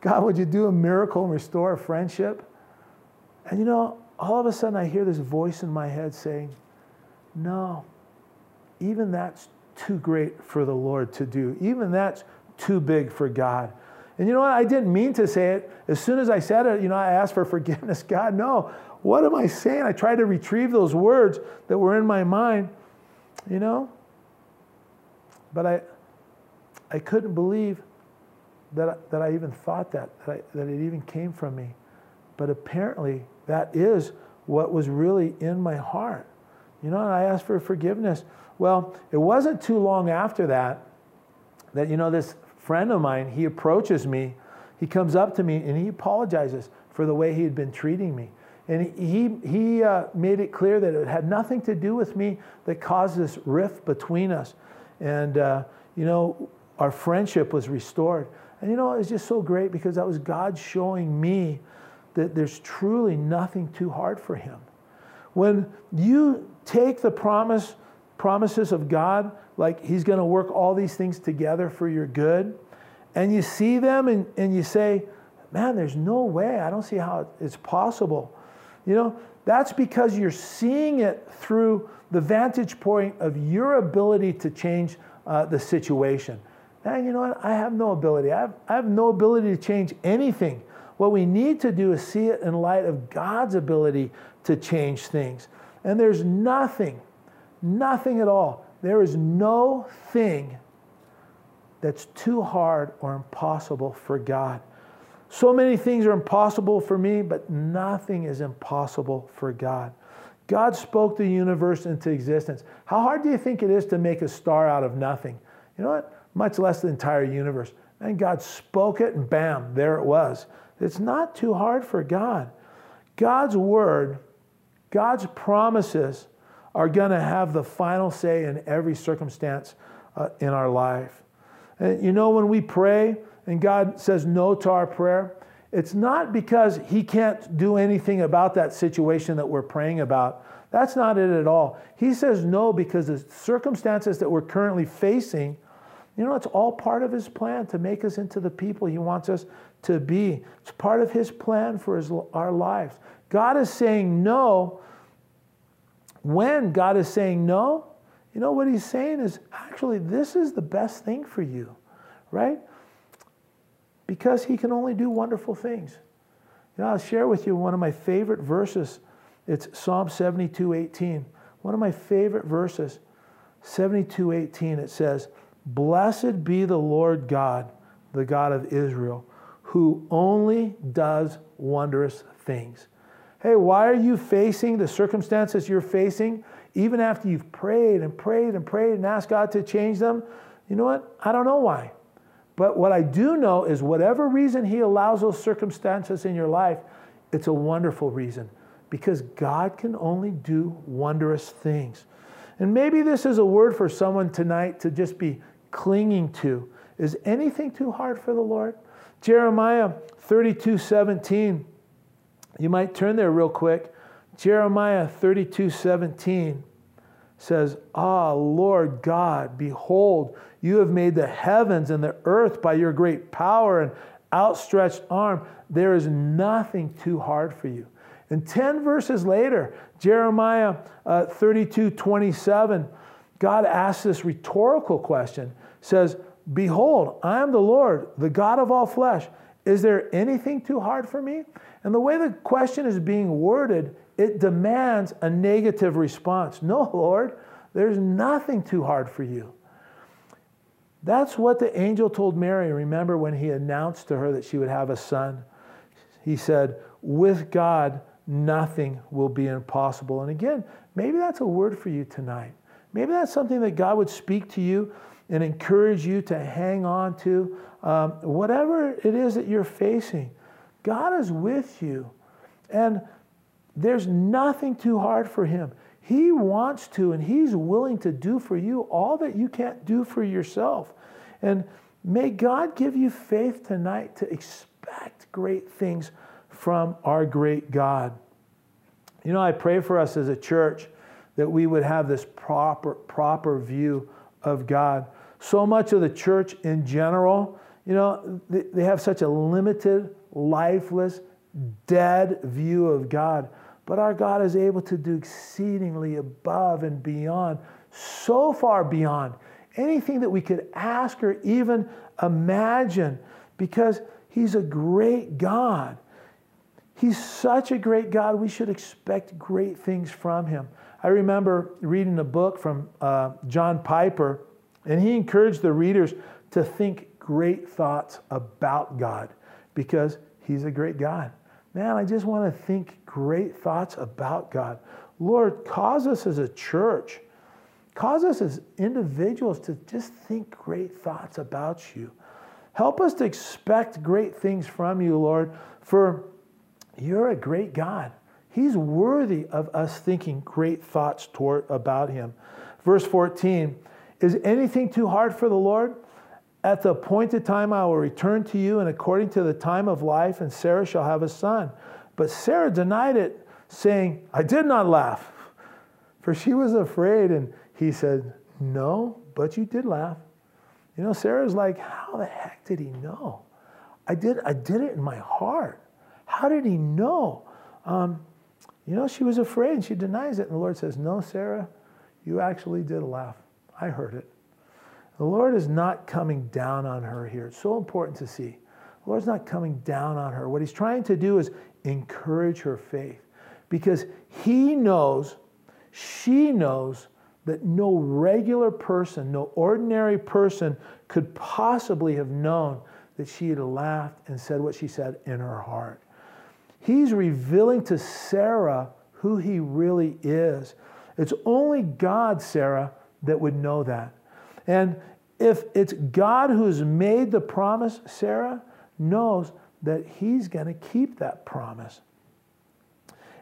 God, would you do a miracle and restore a friendship? And you know, all of a sudden I hear this voice in my head saying, No, even that's too great for the Lord to do. Even that's too big for God. And you know what? I didn't mean to say it. As soon as I said it, you know, I asked for forgiveness. God, no. What am I saying? I tried to retrieve those words that were in my mind, you know? But I, I couldn't believe that, that I even thought that, that, I, that it even came from me. But apparently, that is what was really in my heart. You know, and I asked for forgiveness. Well, it wasn't too long after that that, you know, this friend of mine, he approaches me, he comes up to me, and he apologizes for the way he had been treating me. And he, he uh, made it clear that it had nothing to do with me that caused this rift between us. And, uh, you know, our friendship was restored. And, you know, it was just so great because that was God showing me that there's truly nothing too hard for him. When you take the promise, promises of God, like he's going to work all these things together for your good, and you see them and, and you say, man, there's no way. I don't see how it's possible. You know, that's because you're seeing it through the vantage point of your ability to change uh, the situation. And you know what? I have no ability. I have, I have no ability to change anything. What we need to do is see it in light of God's ability to change things. And there's nothing, nothing at all. There is no thing that's too hard or impossible for God. So many things are impossible for me, but nothing is impossible for God. God spoke the universe into existence. How hard do you think it is to make a star out of nothing? You know what? Much less the entire universe. And God spoke it, and bam, there it was. It's not too hard for God. God's word, God's promises are going to have the final say in every circumstance uh, in our life. And you know, when we pray and God says no to our prayer, it's not because He can't do anything about that situation that we're praying about. That's not it at all. He says no because the circumstances that we're currently facing, you know, it's all part of His plan to make us into the people He wants us to be. It's part of His plan for his, our lives. God is saying no. When God is saying no, you know what He's saying is actually, this is the best thing for you, right? Because He can only do wonderful things. You know, I'll share with you one of my favorite verses it's Psalm 72 18. One of my favorite verses, 72 18, it says, Blessed be the Lord God, the God of Israel, who only does wondrous things. Hey, why are you facing the circumstances you're facing, even after you've prayed and prayed and prayed and asked God to change them? You know what? I don't know why. But what I do know is whatever reason He allows those circumstances in your life, it's a wonderful reason because God can only do wondrous things. And maybe this is a word for someone tonight to just be clinging to. Is anything too hard for the Lord? Jeremiah 32 17. You might turn there real quick. Jeremiah 32 17 says, Ah, Lord God, behold, you have made the heavens and the earth by your great power and outstretched arm. There is nothing too hard for you. And 10 verses later, Jeremiah uh, 32 27, God asks this rhetorical question says, Behold, I am the Lord, the God of all flesh. Is there anything too hard for me? And the way the question is being worded, it demands a negative response. No, Lord, there's nothing too hard for you. That's what the angel told Mary. Remember when he announced to her that she would have a son? He said, With God, nothing will be impossible. And again, maybe that's a word for you tonight. Maybe that's something that God would speak to you and encourage you to hang on to. Um, whatever it is that you're facing, God is with you. And there's nothing too hard for Him. He wants to, and He's willing to do for you all that you can't do for yourself. And may God give you faith tonight to expect great things from our great God. You know, I pray for us as a church that we would have this proper, proper view of God. So much of the church in general, you know, they, have such a limited, lifeless, dead view of God. But our God is able to do exceedingly above and beyond, so far beyond anything that we could ask or even imagine, because He's a great God. He's such a great God, we should expect great things from him. I remember reading a book from uh, John Piper, and he encouraged the readers to think great thoughts about God because he's a great God. Man, I just want to think great thoughts about God. Lord, cause us as a church, cause us as individuals to just think great thoughts about you. Help us to expect great things from you, Lord, for you're a great God. He's worthy of us thinking great thoughts toward about him. Verse 14, is anything too hard for the Lord? At the appointed time I will return to you, and according to the time of life, and Sarah shall have a son. But Sarah denied it, saying, I did not laugh, for she was afraid. And he said, No, but you did laugh. You know, Sarah's like, How the heck did he know? I did, I did it in my heart. How did he know? Um, you know, she was afraid. And she denies it. And the Lord says, No, Sarah, you actually did laugh. I heard it. The Lord is not coming down on her here. It's so important to see. The Lord's not coming down on her. What he's trying to do is encourage her faith because he knows, she knows that no regular person, no ordinary person could possibly have known that she had laughed and said what she said in her heart. He's revealing to Sarah who he really is. It's only God, Sarah, that would know that. And if it's God who's made the promise, Sarah knows that He's going to keep that promise.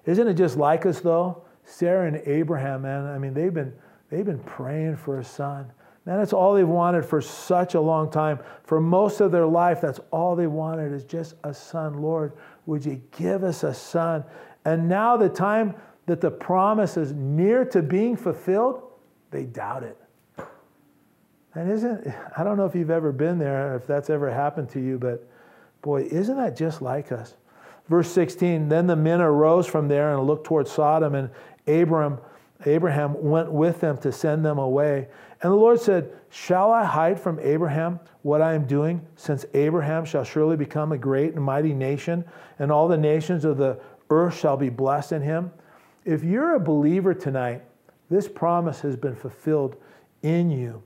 Isn't it just like us, though? Sarah and Abraham, man, I mean, they've been, they've been praying for a son. Man, that's all they've wanted for such a long time. For most of their life, that's all they wanted is just a son. Lord, would you give us a son? And now, the time that the promise is near to being fulfilled, they doubt it. And isn't, I don't know if you've ever been there, if that's ever happened to you, but boy, isn't that just like us? Verse 16 Then the men arose from there and looked toward Sodom, and Abram, Abraham went with them to send them away. And the Lord said, Shall I hide from Abraham what I am doing, since Abraham shall surely become a great and mighty nation, and all the nations of the earth shall be blessed in him? If you're a believer tonight, this promise has been fulfilled in you.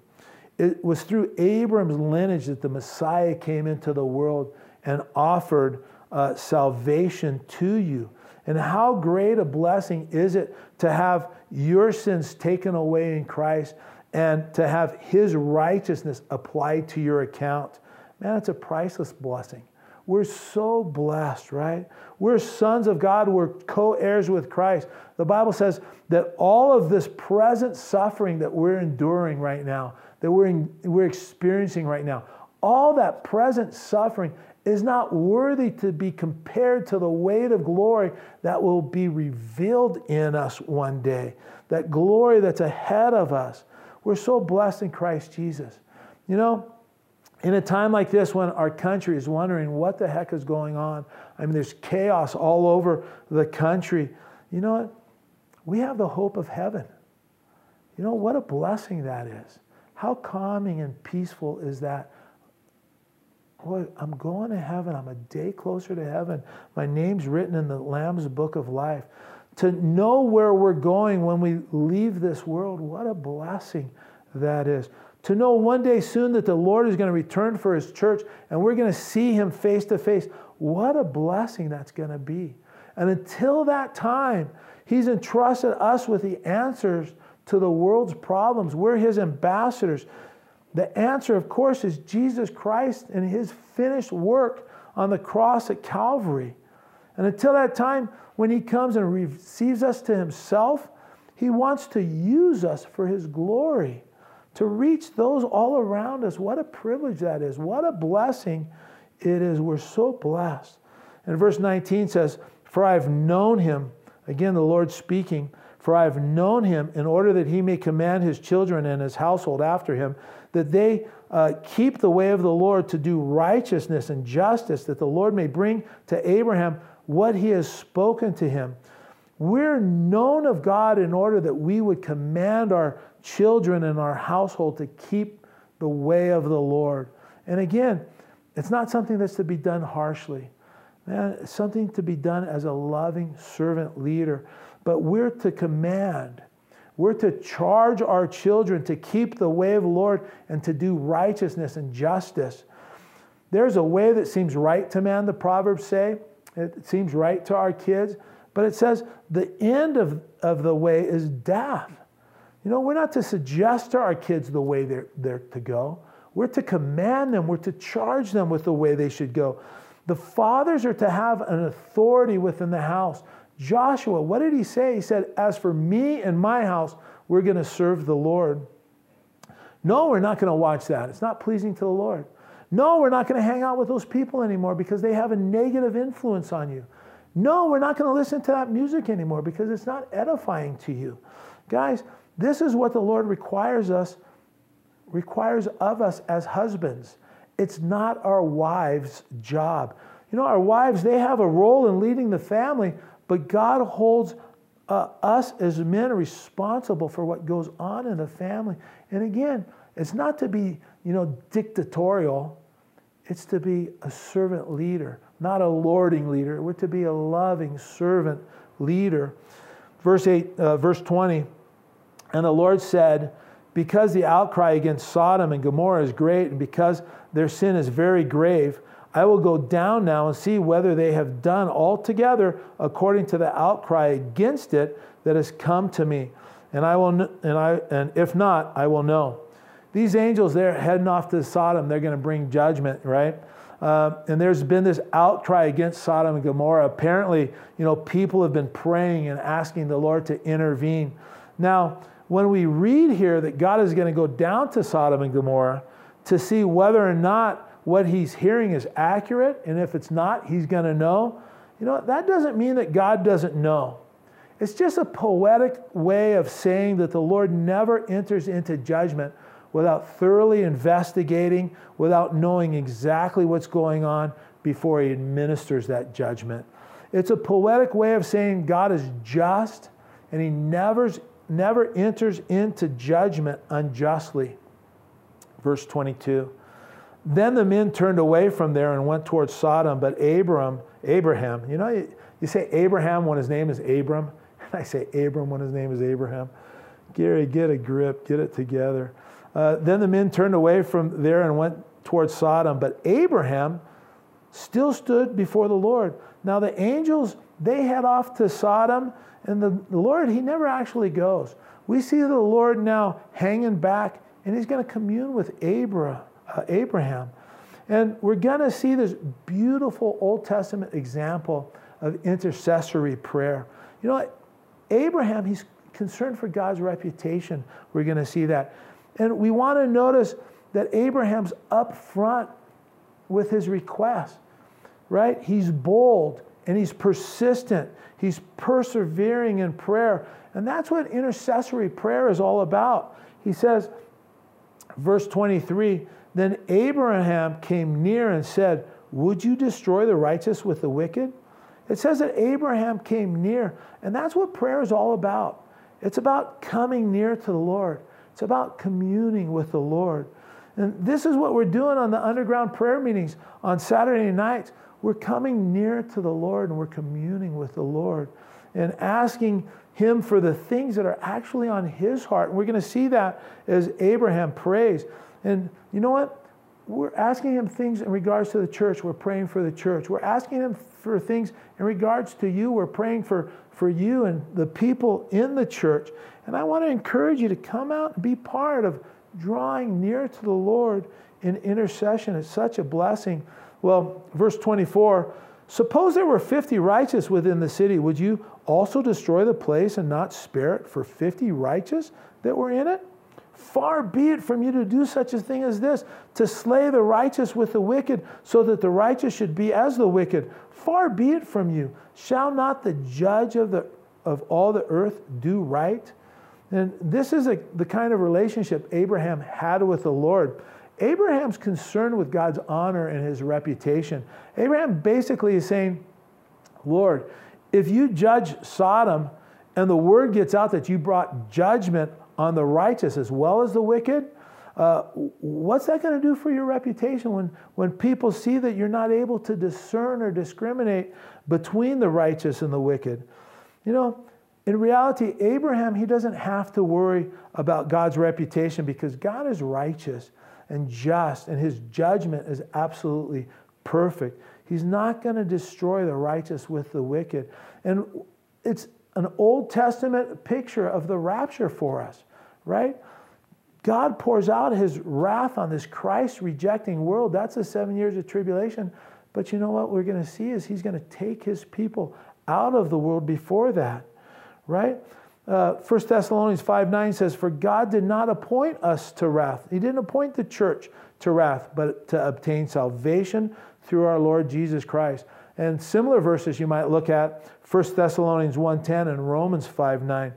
It was through Abram's lineage that the Messiah came into the world and offered uh, salvation to you. And how great a blessing is it to have your sins taken away in Christ and to have His righteousness applied to your account? Man, it's a priceless blessing. We're so blessed, right? We're sons of God. We're co heirs with Christ. The Bible says that all of this present suffering that we're enduring right now, that we're, in, we're experiencing right now, all that present suffering is not worthy to be compared to the weight of glory that will be revealed in us one day. That glory that's ahead of us. We're so blessed in Christ Jesus. You know, in a time like this when our country is wondering what the heck is going on, I mean, there's chaos all over the country. You know what? We have the hope of heaven. You know, what a blessing that is. How calming and peaceful is that? Boy, I'm going to heaven. I'm a day closer to heaven. My name's written in the Lamb's book of life. To know where we're going when we leave this world, what a blessing that is. To know one day soon that the Lord is going to return for his church and we're going to see him face to face, what a blessing that's going to be. And until that time, he's entrusted us with the answers to the world's problems. We're his ambassadors. The answer, of course, is Jesus Christ and his finished work on the cross at Calvary. And until that time, when he comes and receives us to himself, he wants to use us for his glory, to reach those all around us. What a privilege that is. What a blessing it is. We're so blessed. And verse 19 says, For I've known him, again, the Lord speaking, for I have known him in order that he may command his children and his household after him that they uh, keep the way of the Lord to do righteousness and justice, that the Lord may bring to Abraham what he has spoken to him. We're known of God in order that we would command our children and our household to keep the way of the Lord. And again, it's not something that's to be done harshly. Man, it's something to be done as a loving servant leader. But we're to command we're to charge our children to keep the way of the Lord and to do righteousness and justice. There's a way that seems right to man, the Proverbs say. It seems right to our kids. But it says the end of, of the way is death. You know, we're not to suggest to our kids the way they're, they're to go. We're to command them, we're to charge them with the way they should go. The fathers are to have an authority within the house Joshua, what did he say? He said, As for me and my house, we're going to serve the Lord. No, we're not going to watch that. It's not pleasing to the Lord. No, we're not going to hang out with those people anymore because they have a negative influence on you. No, we're not going to listen to that music anymore because it's not edifying to you. Guys, this is what the Lord requires us requires of us as husbands. It's not our wives' job. You know, our wives, they have a role in leading the family, but God holds uh, us as men responsible for what goes on in the family. And again, it's not to be, you know, dictatorial. It's to be a servant leader, not a lording leader. We're to be a loving servant leader. Verse 8, uh, verse 20. And the Lord said, Because the outcry against Sodom and Gomorrah is great, and because their sin is very grave, I will go down now and see whether they have done altogether according to the outcry against it that has come to me. And I will and I and if not, I will know. these angels, they're heading off to Sodom. They're going to bring judgment, right? Uh, and there's been this outcry against Sodom and Gomorrah. Apparently, you know, people have been praying and asking the Lord to intervene. Now, when we read here that God is going to go down to Sodom and Gomorrah to see whether or not what he's hearing is accurate, and if it's not, he's going to know, you know, that doesn't mean that God doesn't know. It's just a poetic way of saying that the Lord never enters into judgment without thoroughly investigating, without knowing exactly what's going on before he administers that judgment. It's a poetic way of saying God is just and he never, never enters into judgment unjustly. Verse 22. Then the men turned away from there and went towards Sodom, but Abram, Abraham, you know, you, say Abraham when his name is Abram. And I say Abram when his name is Abraham. Gary, get a grip, get it together. Uh, then the men turned away from there and went towards Sodom, but Abraham still stood before the Lord. Now the angels, they head off to Sodom, and the Lord, he never actually goes. We see the Lord now hanging back, and he's going to commune with Abra, uh, Abraham. And we're going to see this beautiful Old Testament example of intercessory prayer. You know, Abraham, he's concerned for God's reputation. We're going to see that. And we want to notice that Abraham's up front with his request, right? He's bold and he's persistent. He's persevering in prayer. And that's what intercessory prayer is all about. He says, verse 23 Then Abraham came near and said, Would you destroy the righteous with the wicked? It says that Abraham came near, and that's what prayer is all about. It's about coming near to the Lord, it's about communing with the Lord. And this is what we're doing on the underground prayer meetings on Saturday nights. We're coming near to the Lord and we're communing with the Lord and asking Him for the things that are actually on His heart. And we're going to see that as Abraham prays. And you know what? We're asking Him things in regards to the church. We're praying for the church. We're asking Him for things in regards to you. We're praying for, for you and the people in the church. And I want to encourage you to come out and be part of drawing near to the Lord in intercession. It's such a blessing. Well, verse 24 Suppose there were 50 righteous within the city. Would you also destroy the place and not spare it for 50 righteous that were in it? Far be it from you to do such a thing as this, to slay the righteous with the wicked, so that the righteous should be as the wicked. Far be it from you. Shall not the judge of, the, of all the earth do right? And this is a, the kind of relationship Abraham had with the Lord. Abraham's concerned with God's honor and his reputation. Abraham basically is saying, Lord, if you judge Sodom and the word gets out that you brought judgment on the righteous as well as the wicked, uh, what's that going to do for your reputation when, when people see that you're not able to discern or discriminate between the righteous and the wicked? You know, in reality, Abraham, he doesn't have to worry about God's reputation because God is righteous and just, and his judgment is absolutely perfect. He's not going to destroy the righteous with the wicked. And it's an Old Testament picture of the rapture for us, right? God pours out his wrath on this Christ rejecting world. That's the seven years of tribulation. But you know what we're going to see is he's going to take his people out of the world before that, right? Uh, 1 Thessalonians 5 9 says, For God did not appoint us to wrath. He didn't appoint the church to wrath, but to obtain salvation through our Lord Jesus Christ. And similar verses you might look at 1 Thessalonians 1:10 and Romans 5:9.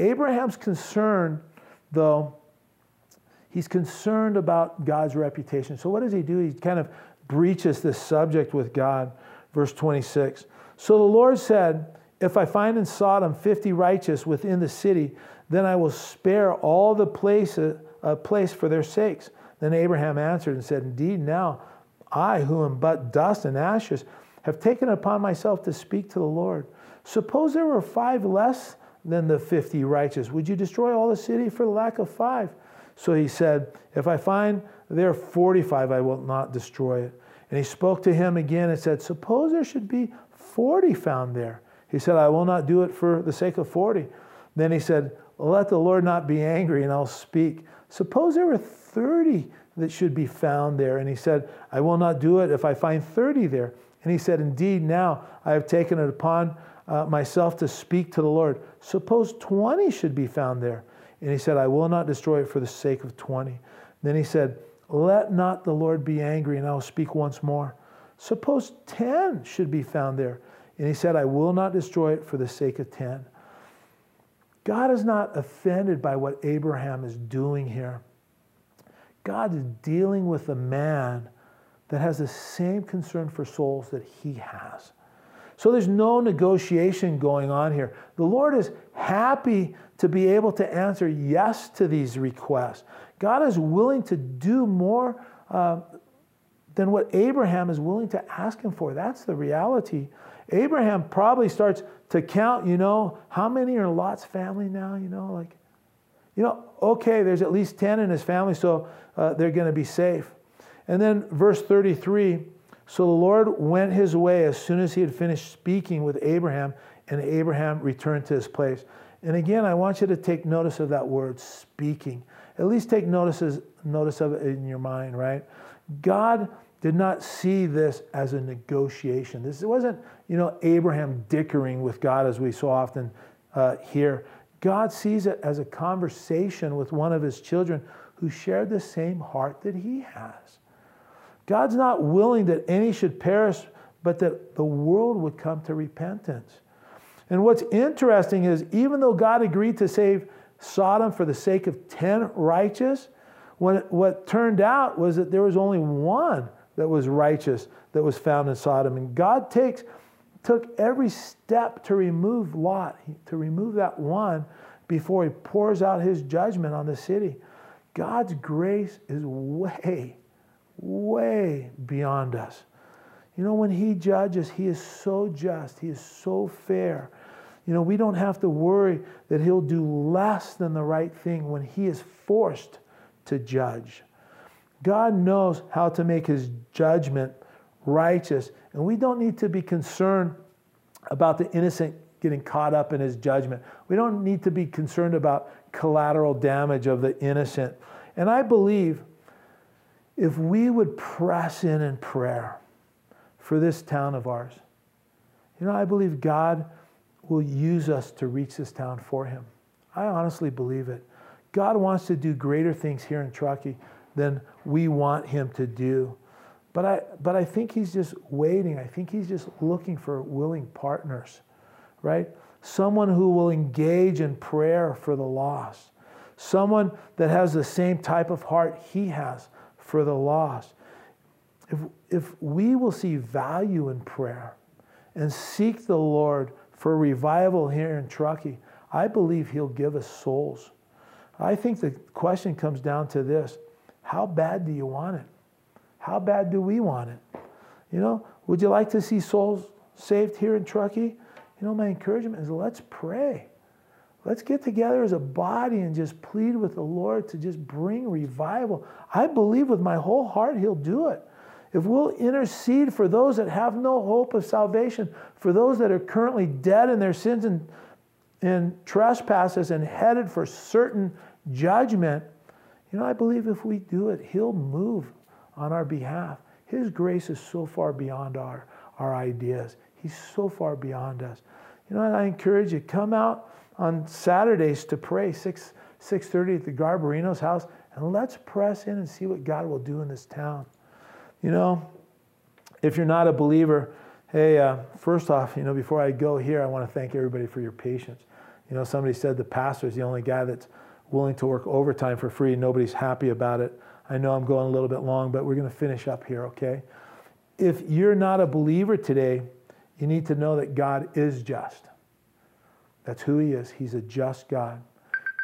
Abraham's concern, though, he's concerned about God's reputation. So what does he do? He kind of breaches this subject with God. Verse 26. So the Lord said, if I find in Sodom 50 righteous within the city, then I will spare all the place, a place for their sakes. Then Abraham answered and said, Indeed, now I, who am but dust and ashes, have taken upon myself to speak to the Lord. Suppose there were five less than the 50 righteous. Would you destroy all the city for the lack of five? So he said, If I find there are 45, I will not destroy it. And he spoke to him again and said, Suppose there should be 40 found there. He said, I will not do it for the sake of 40. Then he said, Let the Lord not be angry, and I'll speak. Suppose there were 30 that should be found there. And he said, I will not do it if I find 30 there. And he said, Indeed, now I have taken it upon uh, myself to speak to the Lord. Suppose 20 should be found there. And he said, I will not destroy it for the sake of 20. Then he said, Let not the Lord be angry, and I will speak once more. Suppose 10 should be found there. And he said, I will not destroy it for the sake of 10. God is not offended by what Abraham is doing here. God is dealing with a man that has the same concern for souls that he has. So there's no negotiation going on here. The Lord is happy to be able to answer yes to these requests. God is willing to do more uh, than what Abraham is willing to ask him for. That's the reality. Abraham probably starts to count, you know, how many are Lot's family now? You know, like, you know, okay, there's at least 10 in his family, so uh, they're going to be safe. And then verse 33 so the Lord went his way as soon as he had finished speaking with Abraham, and Abraham returned to his place. And again, I want you to take notice of that word speaking. At least take notice, notice of it in your mind, right? God did not see this as a negotiation. This wasn't, you know, Abraham dickering with God as we so often uh, hear. God sees it as a conversation with one of his children who shared the same heart that he has. God's not willing that any should perish, but that the world would come to repentance. And what's interesting is, even though God agreed to save Sodom for the sake of 10 righteous, when, what turned out was that there was only one that was righteous that was found in Sodom. And God takes, took every step to remove Lot, to remove that one before he pours out his judgment on the city. God's grace is way, way beyond us. You know, when he judges, he is so just, he is so fair. You know, we don't have to worry that he'll do less than the right thing when he is forced to judge. God knows how to make his judgment righteous, and we don't need to be concerned about the innocent getting caught up in his judgment. We don't need to be concerned about collateral damage of the innocent. And I believe if we would press in in prayer for this town of ours, you know, I believe God will use us to reach this town for him. I honestly believe it. God wants to do greater things here in Truckee than we want him to do. But I, but I think he's just waiting. I think he's just looking for willing partners, right? Someone who will engage in prayer for the lost. Someone that has the same type of heart he has for the lost. If, if we will see value in prayer and seek the Lord for revival here in Truckee, I believe he'll give us souls. I think the question comes down to this how bad do you want it? How bad do we want it? You know, would you like to see souls saved here in Truckee? You know, my encouragement is let's pray. Let's get together as a body and just plead with the Lord to just bring revival. I believe with my whole heart He'll do it. If we'll intercede for those that have no hope of salvation, for those that are currently dead in their sins and, and trespasses and headed for certain judgment, you know, I believe if we do it, He'll move on our behalf. His grace is so far beyond our, our ideas. He's so far beyond us. You know, and I encourage you, come out on Saturdays to pray, 6, 6.30 at the Garbarino's house, and let's press in and see what God will do in this town. You know, if you're not a believer, hey, uh, first off, you know, before I go here, I want to thank everybody for your patience. You know, somebody said the pastor is the only guy that's willing to work overtime for free. Nobody's happy about it. I know I'm going a little bit long, but we're going to finish up here, okay? If you're not a believer today, you need to know that God is just. That's who He is. He's a just God.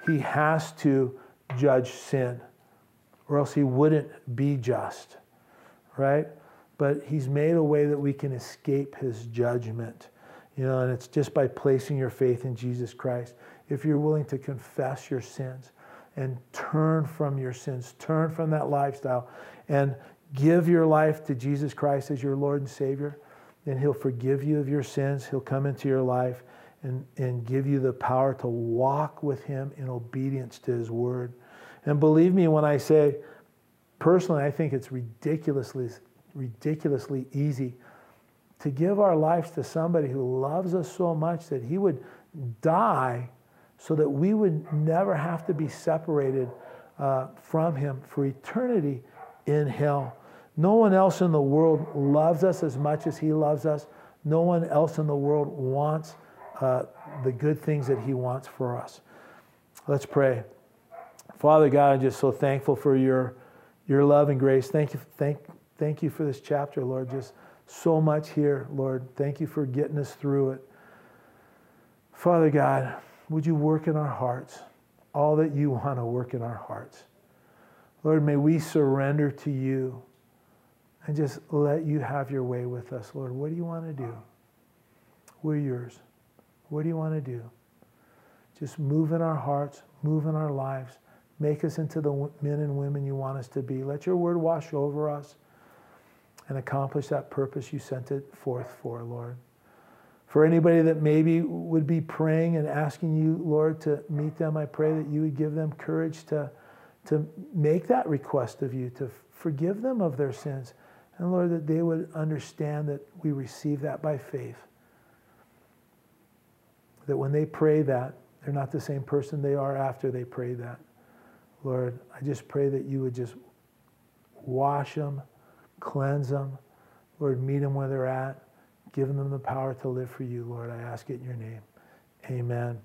He has to judge sin, or else He wouldn't be just, right? But He's made a way that we can escape His judgment. You know, and it's just by placing your faith in Jesus Christ. If you're willing to confess your sins and turn from your sins, turn from that lifestyle, and give your life to Jesus Christ as your Lord and Savior, then He'll forgive you of your sins. He'll come into your life and, and give you the power to walk with Him in obedience to His word. And believe me when I say personally, I think it's ridiculously, ridiculously easy to give our lives to somebody who loves us so much that he would die so that we would never have to be separated uh, from him for eternity in hell. No one else in the world loves us as much as he loves us. No one else in the world wants uh, the good things that he wants for us. Let's pray. Father God, I'm just so thankful for your, your love and grace. Thank you, thank, thank you for this chapter, Lord. Just so much here, Lord. Thank you for getting us through it. Father God, would you work in our hearts all that you want to work in our hearts? Lord, may we surrender to you and just let you have your way with us, Lord. What do you want to do? We're yours. What do you want to do? Just move in our hearts, move in our lives, make us into the men and women you want us to be. Let your word wash over us and accomplish that purpose you sent it forth for, Lord. For anybody that maybe would be praying and asking you, Lord, to meet them, I pray that you would give them courage to, to make that request of you, to forgive them of their sins. And Lord, that they would understand that we receive that by faith. That when they pray that, they're not the same person they are after they pray that. Lord, I just pray that you would just wash them, cleanse them. Lord, meet them where they're at. Give them the power to live for you, Lord. I ask it in your name. Amen.